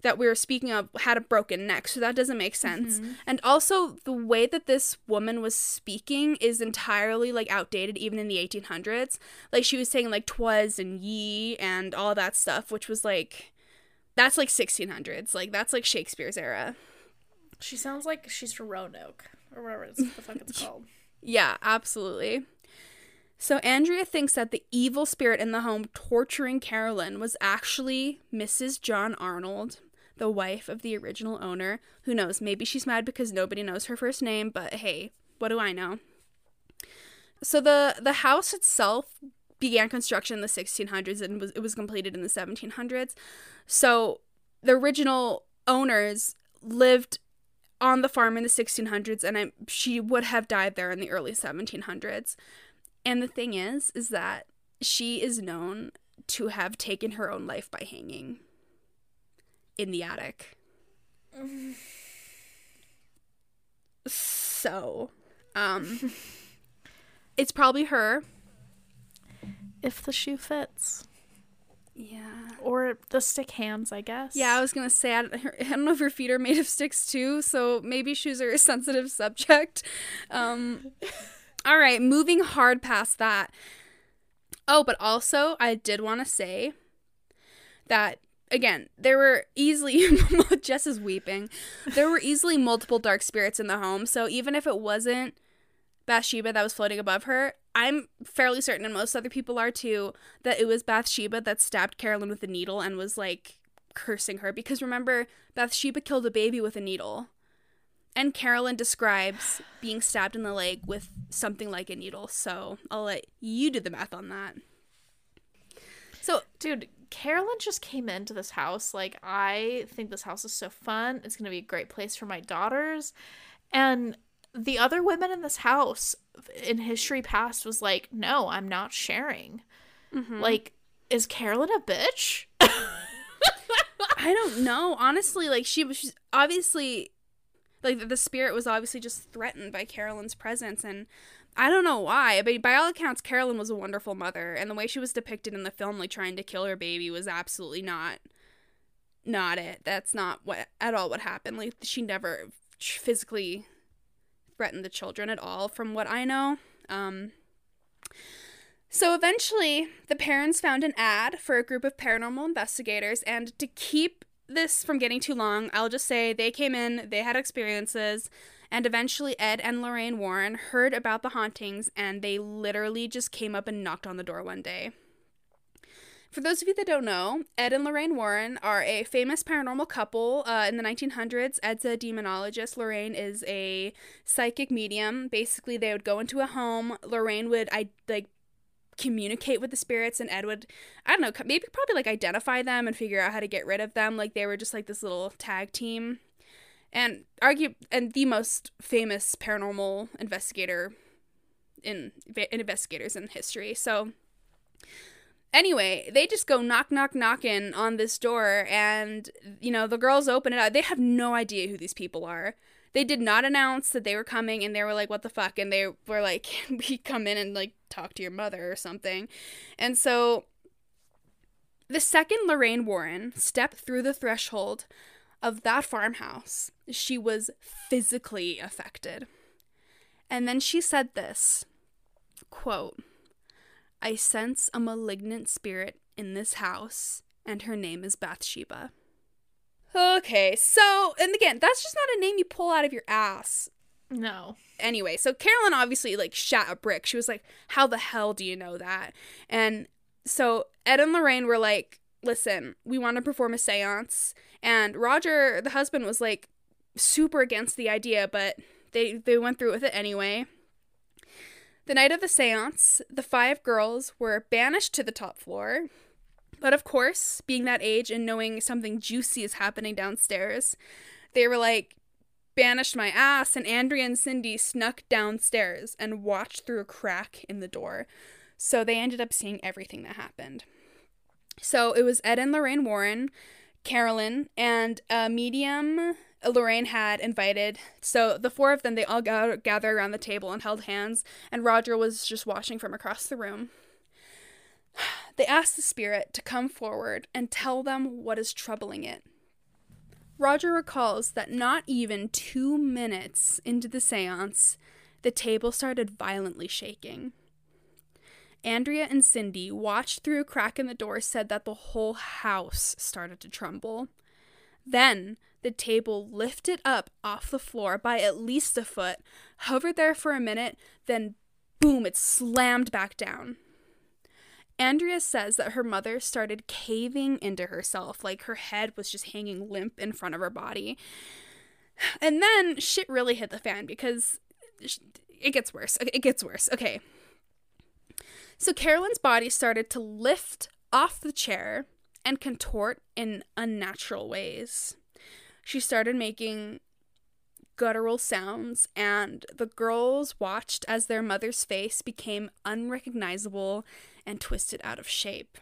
that we were speaking of had a broken neck, so that doesn't make sense. Mm-hmm. And also, the way that this woman was speaking is entirely like outdated, even in the 1800s. Like she was saying like twas and ye and all that stuff, which was like that's like 1600s. Like that's like Shakespeare's era. She sounds like she's from Roanoke or whatever it's, the fuck it's [LAUGHS] called. Yeah, absolutely. So Andrea thinks that the evil spirit in the home torturing Carolyn was actually Mrs. John Arnold, the wife of the original owner. Who knows? Maybe she's mad because nobody knows her first name, but hey, what do I know? So the the house itself began construction in the 1600s and was it was completed in the 1700s. So the original owners lived on the farm in the 1600s and I, she would have died there in the early 1700s. And the thing is is that she is known to have taken her own life by hanging in the attic. So, um it's probably her. If the shoe fits. Yeah. Or the stick hands, I guess. Yeah, I was gonna say I don't, I don't know if her feet are made of sticks too, so maybe shoes are a [LAUGHS] sensitive subject. Um, all right, moving hard past that. Oh, but also I did want to say that again there were easily [LAUGHS] Jess is weeping. There were easily multiple dark spirits in the home, so even if it wasn't Bathsheba that was floating above her, I'm fairly certain, and most other people are too, that it was Bathsheba that stabbed Carolyn with a needle and was like cursing her. Because remember, Bathsheba killed a baby with a needle. And Carolyn describes being stabbed in the leg with something like a needle. So I'll let you do the math on that. So, Dude, Carolyn just came into this house. Like, I think this house is so fun. It's going to be a great place for my daughters. And the other women in this house in history past was like, no, I'm not sharing. Mm-hmm. Like, is Carolyn a bitch? I don't know. Honestly, like she was she's obviously like the spirit was obviously just threatened by Carolyn's presence and I don't know why, but by all accounts Carolyn was a wonderful mother and the way she was depicted in the film like trying to kill her baby was absolutely not not it. That's not what at all what happened. Like she never physically threatened the children at all from what I know. Um so eventually, the parents found an ad for a group of paranormal investigators, and to keep this from getting too long, I'll just say they came in, they had experiences, and eventually Ed and Lorraine Warren heard about the hauntings, and they literally just came up and knocked on the door one day. For those of you that don't know, Ed and Lorraine Warren are a famous paranormal couple uh, in the 1900s. Ed's a demonologist. Lorraine is a psychic medium. Basically, they would go into a home. Lorraine would I like communicate with the spirits and Ed would I don't know maybe probably like identify them and figure out how to get rid of them like they were just like this little tag team and argue and the most famous paranormal investigator in, in investigators in history. So anyway they just go knock knock knocking on this door and you know the girls open it up. They have no idea who these people are. They did not announce that they were coming and they were like what the fuck? And they were like [LAUGHS] we come in and like talk to your mother or something. And so the second lorraine warren stepped through the threshold of that farmhouse she was physically affected and then she said this quote i sense a malignant spirit in this house and her name is bathsheba Okay, so, and again, that's just not a name you pull out of your ass. No. Anyway, so Carolyn obviously like shat a brick. She was like, How the hell do you know that? And so Ed and Lorraine were like, Listen, we want to perform a seance. And Roger, the husband, was like super against the idea, but they, they went through with it anyway. The night of the seance, the five girls were banished to the top floor. But of course, being that age and knowing something juicy is happening downstairs, they were like, banished my ass, and Andrea and Cindy snuck downstairs and watched through a crack in the door. So they ended up seeing everything that happened. So it was Ed and Lorraine Warren, Carolyn, and a medium Lorraine had invited. So the four of them, they all gather, gather around the table and held hands, and Roger was just watching from across the room. [SIGHS] They asked the spirit to come forward and tell them what is troubling it. Roger recalls that not even two minutes into the seance, the table started violently shaking. Andrea and Cindy watched through a crack in the door, said that the whole house started to tremble. Then the table lifted up off the floor by at least a foot, hovered there for a minute, then boom, it slammed back down. Andrea says that her mother started caving into herself, like her head was just hanging limp in front of her body. And then shit really hit the fan because it gets worse. It gets worse. Okay. So Carolyn's body started to lift off the chair and contort in unnatural ways. She started making guttural sounds, and the girls watched as their mother's face became unrecognizable and twisted out of shape.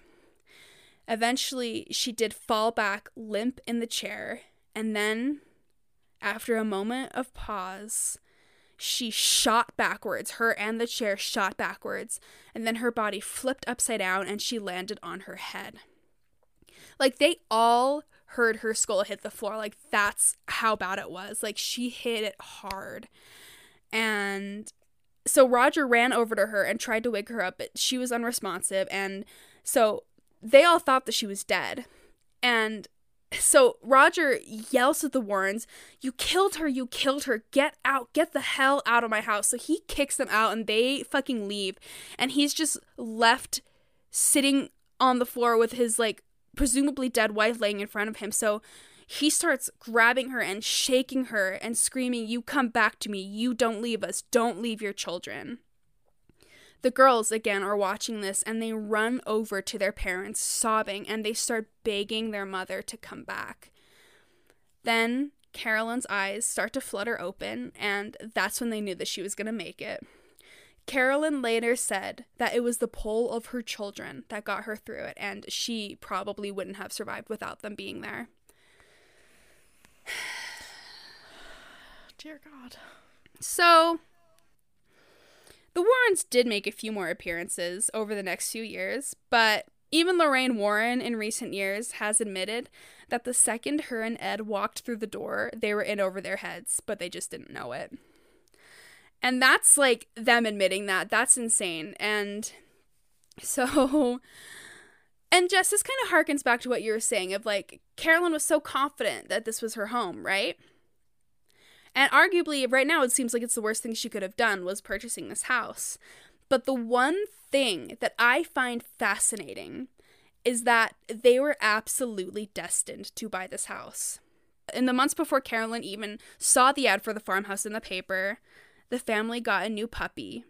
Eventually, she did fall back limp in the chair, and then, after a moment of pause, she shot backwards. Her and the chair shot backwards, and then her body flipped upside down and she landed on her head. Like, they all heard her skull hit the floor. Like, that's how bad it was. Like, she hit it hard. And so Roger ran over to her and tried to wake her up, but she was unresponsive. And so they all thought that she was dead. And so Roger yells at the Warrens, You killed her, you killed her, get out, get the hell out of my house. So he kicks them out and they fucking leave. And he's just left sitting on the floor with his like presumably dead wife laying in front of him. So he starts grabbing her and shaking her and screaming, You come back to me. You don't leave us. Don't leave your children. The girls, again, are watching this and they run over to their parents, sobbing, and they start begging their mother to come back. Then Carolyn's eyes start to flutter open, and that's when they knew that she was going to make it. Carolyn later said that it was the pull of her children that got her through it, and she probably wouldn't have survived without them being there. [SIGHS] Dear God. So, the Warrens did make a few more appearances over the next few years, but even Lorraine Warren in recent years has admitted that the second her and Ed walked through the door, they were in over their heads, but they just didn't know it. And that's like them admitting that. That's insane. And so [LAUGHS] and Jess, this kind of harkens back to what you were saying of like Carolyn was so confident that this was her home, right? And arguably, right now, it seems like it's the worst thing she could have done was purchasing this house. But the one thing that I find fascinating is that they were absolutely destined to buy this house. In the months before Carolyn even saw the ad for the farmhouse in the paper, the family got a new puppy,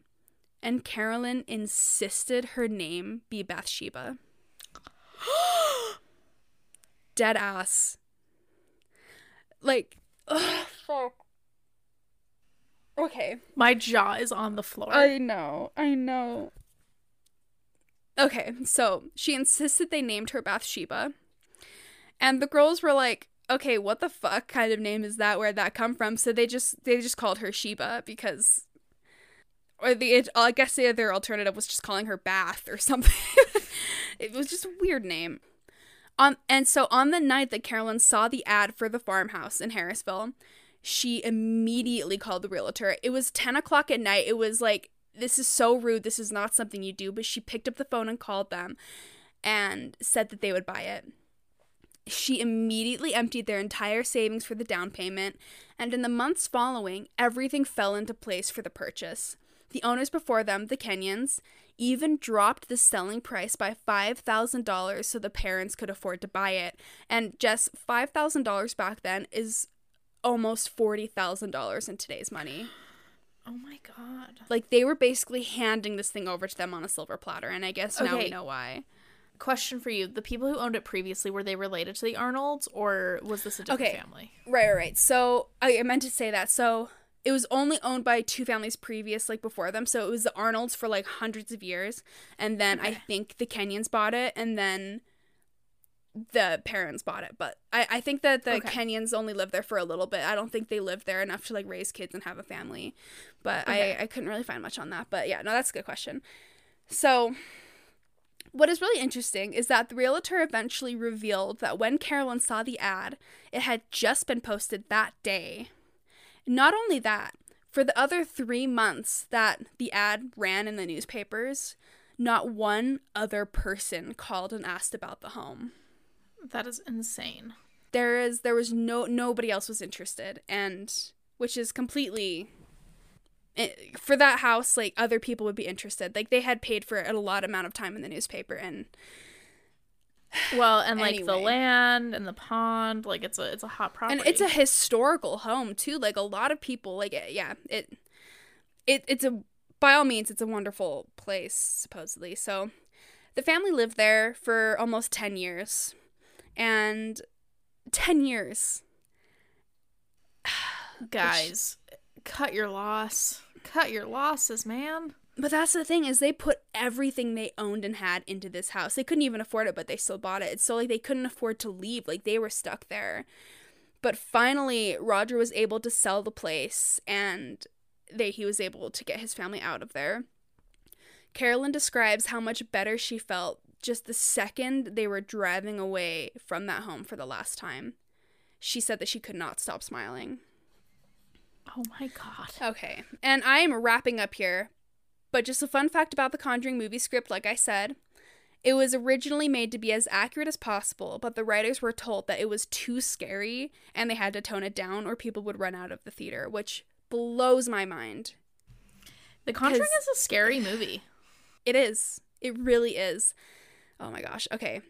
and Carolyn insisted her name be Bathsheba. [GASPS] Dead ass. Like, ugh, fuck. Okay. My jaw is on the floor. I know. I know. Okay, so she insisted they named her Bathsheba. And the girls were like, okay, what the fuck kind of name is that? Where'd that come from? So they just they just called her Sheba because or the I guess the other alternative was just calling her Bath or something. [LAUGHS] it was just a weird name. Um, and so on the night that Carolyn saw the ad for the farmhouse in Harrisville, she immediately called the realtor. It was 10 o'clock at night. It was like, this is so rude. This is not something you do. But she picked up the phone and called them and said that they would buy it. She immediately emptied their entire savings for the down payment, and in the months following, everything fell into place for the purchase. The owners before them, the Kenyons, even dropped the selling price by $5,000 so the parents could afford to buy it. And just $5,000 back then is almost $40,000 in today's money. Oh my god. Like they were basically handing this thing over to them on a silver platter, and I guess now we know why. Question for you: The people who owned it previously were they related to the Arnolds, or was this a different Okay. family? Right, right, right. So I, I meant to say that. So it was only owned by two families previous, like before them. So it was the Arnolds for like hundreds of years, and then I think the Kenyons bought it, and then the parents bought it. But I, I think that the Okay. Kenyons only lived there for a little bit. I don't think they lived there enough to like raise kids and have a family. But Okay. I, I couldn't really find much on that. But yeah, no, that's a good question. So what is really interesting is that the realtor eventually revealed that when Carolyn saw the ad, it had just been posted that day. Not only that, for the other three months that the ad ran in the newspapers, not one other person called and asked about the home. That is insane. There is there was no nobody else was interested, and which is completely eh, for that house. Like other people would be interested. Like they had paid for it a lot amount of time in the newspaper, and Well, and like the land and the pond, like it's a it's a hot property. and it's a historical home too like a lot of people like eh, yeah it it it's a by all means it's a wonderful place supposedly so the family lived there for almost 10 years and 10 years [SIGHS] guys. Cut your loss. Cut your losses, man. but that's the thing is they put everything they owned and had into this house they couldn't even afford it but they still bought it it's so like they couldn't afford to leave like they were stuck there but finally roger was able to sell the place and they he was able to get his family out of there carolyn describes how much better she felt just the second they were driving away from that home for the last time she said that she could not stop smiling Oh my god. Okay, and I am wrapping up here, but just a fun fact about the Conjuring movie script, like I said, it was originally made to be as accurate as possible, but the writers were told that it was too scary and they had to tone it down or people would run out of the theater, which blows my mind. The Conjuring is a scary movie. It is. It really is. Oh my gosh. Okay.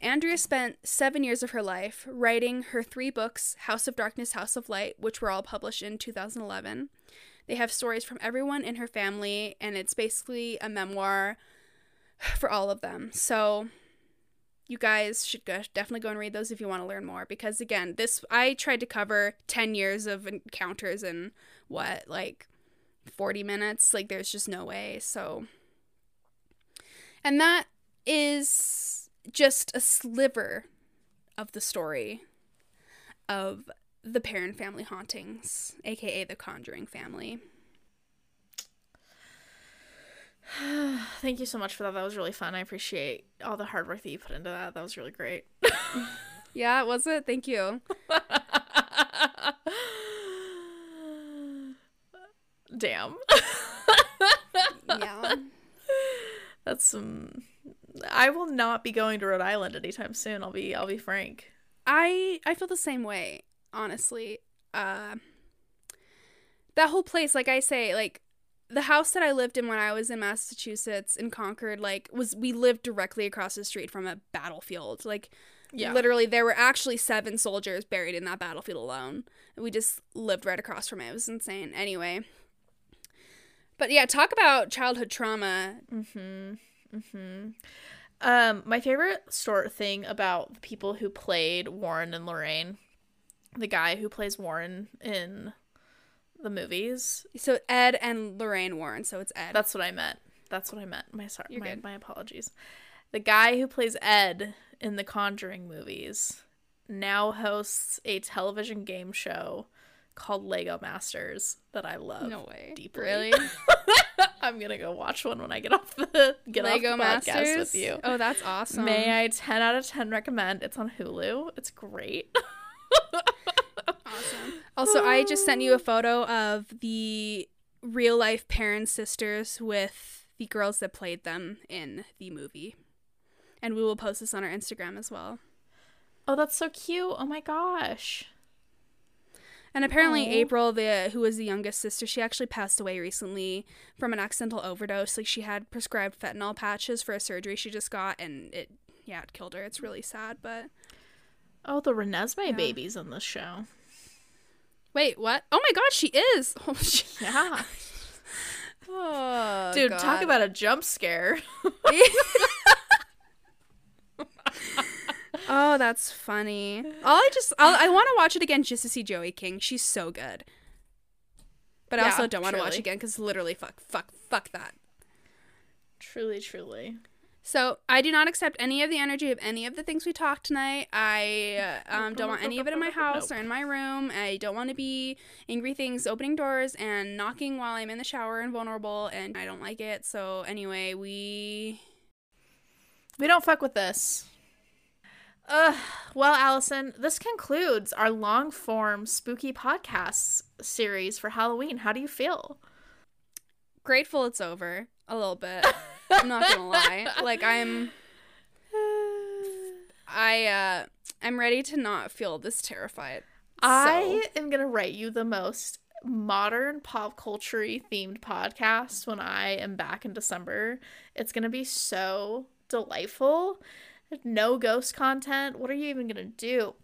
Andrea spent seven years of her life writing her three books, House of Darkness, House of Light, which were all published in 2011. They have stories from everyone in her family, and it's basically a memoir for all of them. So you guys should go, definitely go and read those if you want to learn more. Because again, this I tried to cover 10 years of encounters in what, like 40 minutes? Like, there's just no way. So. And that is just a sliver of the story of the Perron family hauntings, aka the Conjuring family. [SIGHS] Thank you so much for that. That was really fun. I appreciate all the hard work that you put into that. That was really great. [LAUGHS] Yeah, it was it? Thank you. [LAUGHS] Damn. Yeah. [LAUGHS] That's some I will not be going to Rhode Island anytime soon. I'll be I'll be frank. I I feel the same way, honestly. Uh that whole place, like I say, like the house that I lived in when I was in Massachusetts in Concord, like was we lived directly across the street from a battlefield. Like Yeah. literally there were actually seven soldiers buried in that battlefield alone. We just lived right across from it. It was insane. Anyway. But yeah, talk about childhood trauma. Mhm. Mhm. Um my favorite sort thing about the people who played Warren and Lorraine, the guy who plays Warren in the movies. So Ed and Lorraine Warren, so it's Ed. That's what I meant. That's what I meant. My sorry, You're my, good. my apologies. The guy who plays Ed in the Conjuring movies now hosts a television game show called Lego Masters that I love. no way. deeply. Really? [LAUGHS] I'm gonna go watch one when I get off the get Lego off the podcast Masters with you. Oh, that's awesome. May I 10 out of 10 recommend? It's on Hulu. It's great. [LAUGHS] Awesome. Also, I just sent you a photo of the real life Perron sisters with the girls that played them in the movie. And we will post this on our Instagram as well. Oh, that's so cute. Oh my gosh. And apparently, Aw. April, the who was the youngest sister, she actually passed away recently from an accidental overdose. Like she had prescribed fentanyl patches for a surgery she just got, and it yeah, it killed her. It's really sad, but Oh, the Renesmee babies on this show. wait, what? Oh my God, she is. [LAUGHS] Oh, shit. Yeah. [LAUGHS] Oh, Dude, talk about a jump scare. [LAUGHS] Oh, that's funny. All I just I'll, I want to watch it again just to see Joey King. She's so good. But I also don't want to watch again because literally, fuck, fuck, fuck that. truly, truly. So I do not accept any of the energy of any of the things we talked tonight. I uh, um, don't want any of it in my house or in my room. I don't want to be angry things opening doors and knocking while I'm in the shower and vulnerable, and I don't like it. So anyway, we We don't fuck with this. Ugh. Well, Allison, this concludes our long form spooky podcasts series for Halloween. How do you feel? grateful it's over a little bit. [LAUGHS] I'm not gonna lie. Like I'm I uh I'm ready to not feel this terrified. I am gonna write you the most modern pop culture themed podcast when I am back in December. It's gonna be so delightful. No ghost content. What are you even gonna do?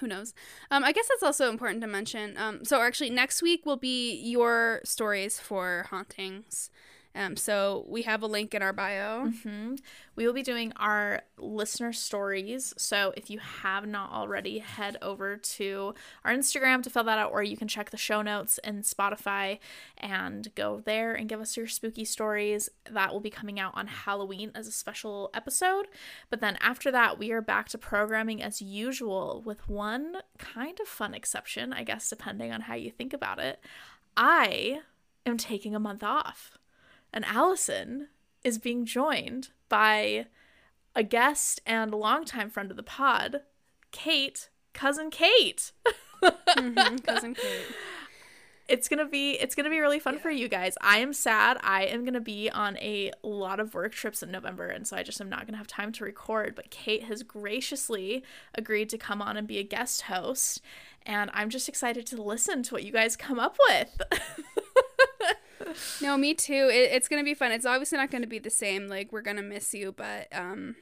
who knows um i guess that's also important to mention um so actually next week will be your stories for hauntings um so we have a link in our bio hmm We will be doing our listener stories. So if you have not already, head over to our Instagram to fill that out, or you can check the show notes in Spotify and go there and give us your spooky stories. That will be coming out on Halloween as a special episode. But then after that, we are back to programming as usual with one kind of fun exception, I guess, depending on how you think about it. I am taking a month off, and Allison is being joined by a guest and longtime friend of the pod, Kate, cousin Kate. Mhm, [LAUGHS] cousin Kate. It's gonna be it's gonna be really fun for you guys. I am sad. I am gonna be on a lot of work trips in November, and so I just am not gonna have time to record. But Kate has graciously agreed to come on and be a guest host, and I'm just excited to listen to what you guys come up with. [LAUGHS] no me too. It, it's gonna be fun. It's obviously not gonna be the same like we're gonna miss you but um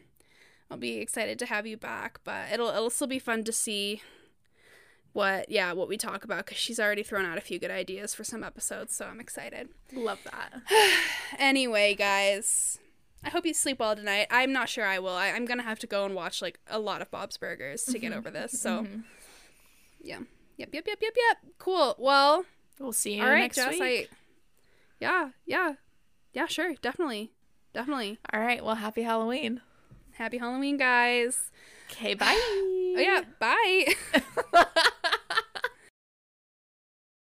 i'll be excited to have you back but it'll it'll still be fun to see what yeah what we talk about because she's already thrown out a few good ideas for some episodes so i'm excited. Love that. [SIGHS] anyway guys i hope you sleep well tonight. I'm not sure i will. I, i'm gonna have to go and watch like a lot of bob's burgers to get over this so yeah. Yep yep yep yep yep. Cool. Well We'll see you all right next Jess, week. I, yeah yeah yeah sure definitely definitely All right. Well, happy Halloween. happy halloween guys Okay. Bye. oh yeah bye [LAUGHS]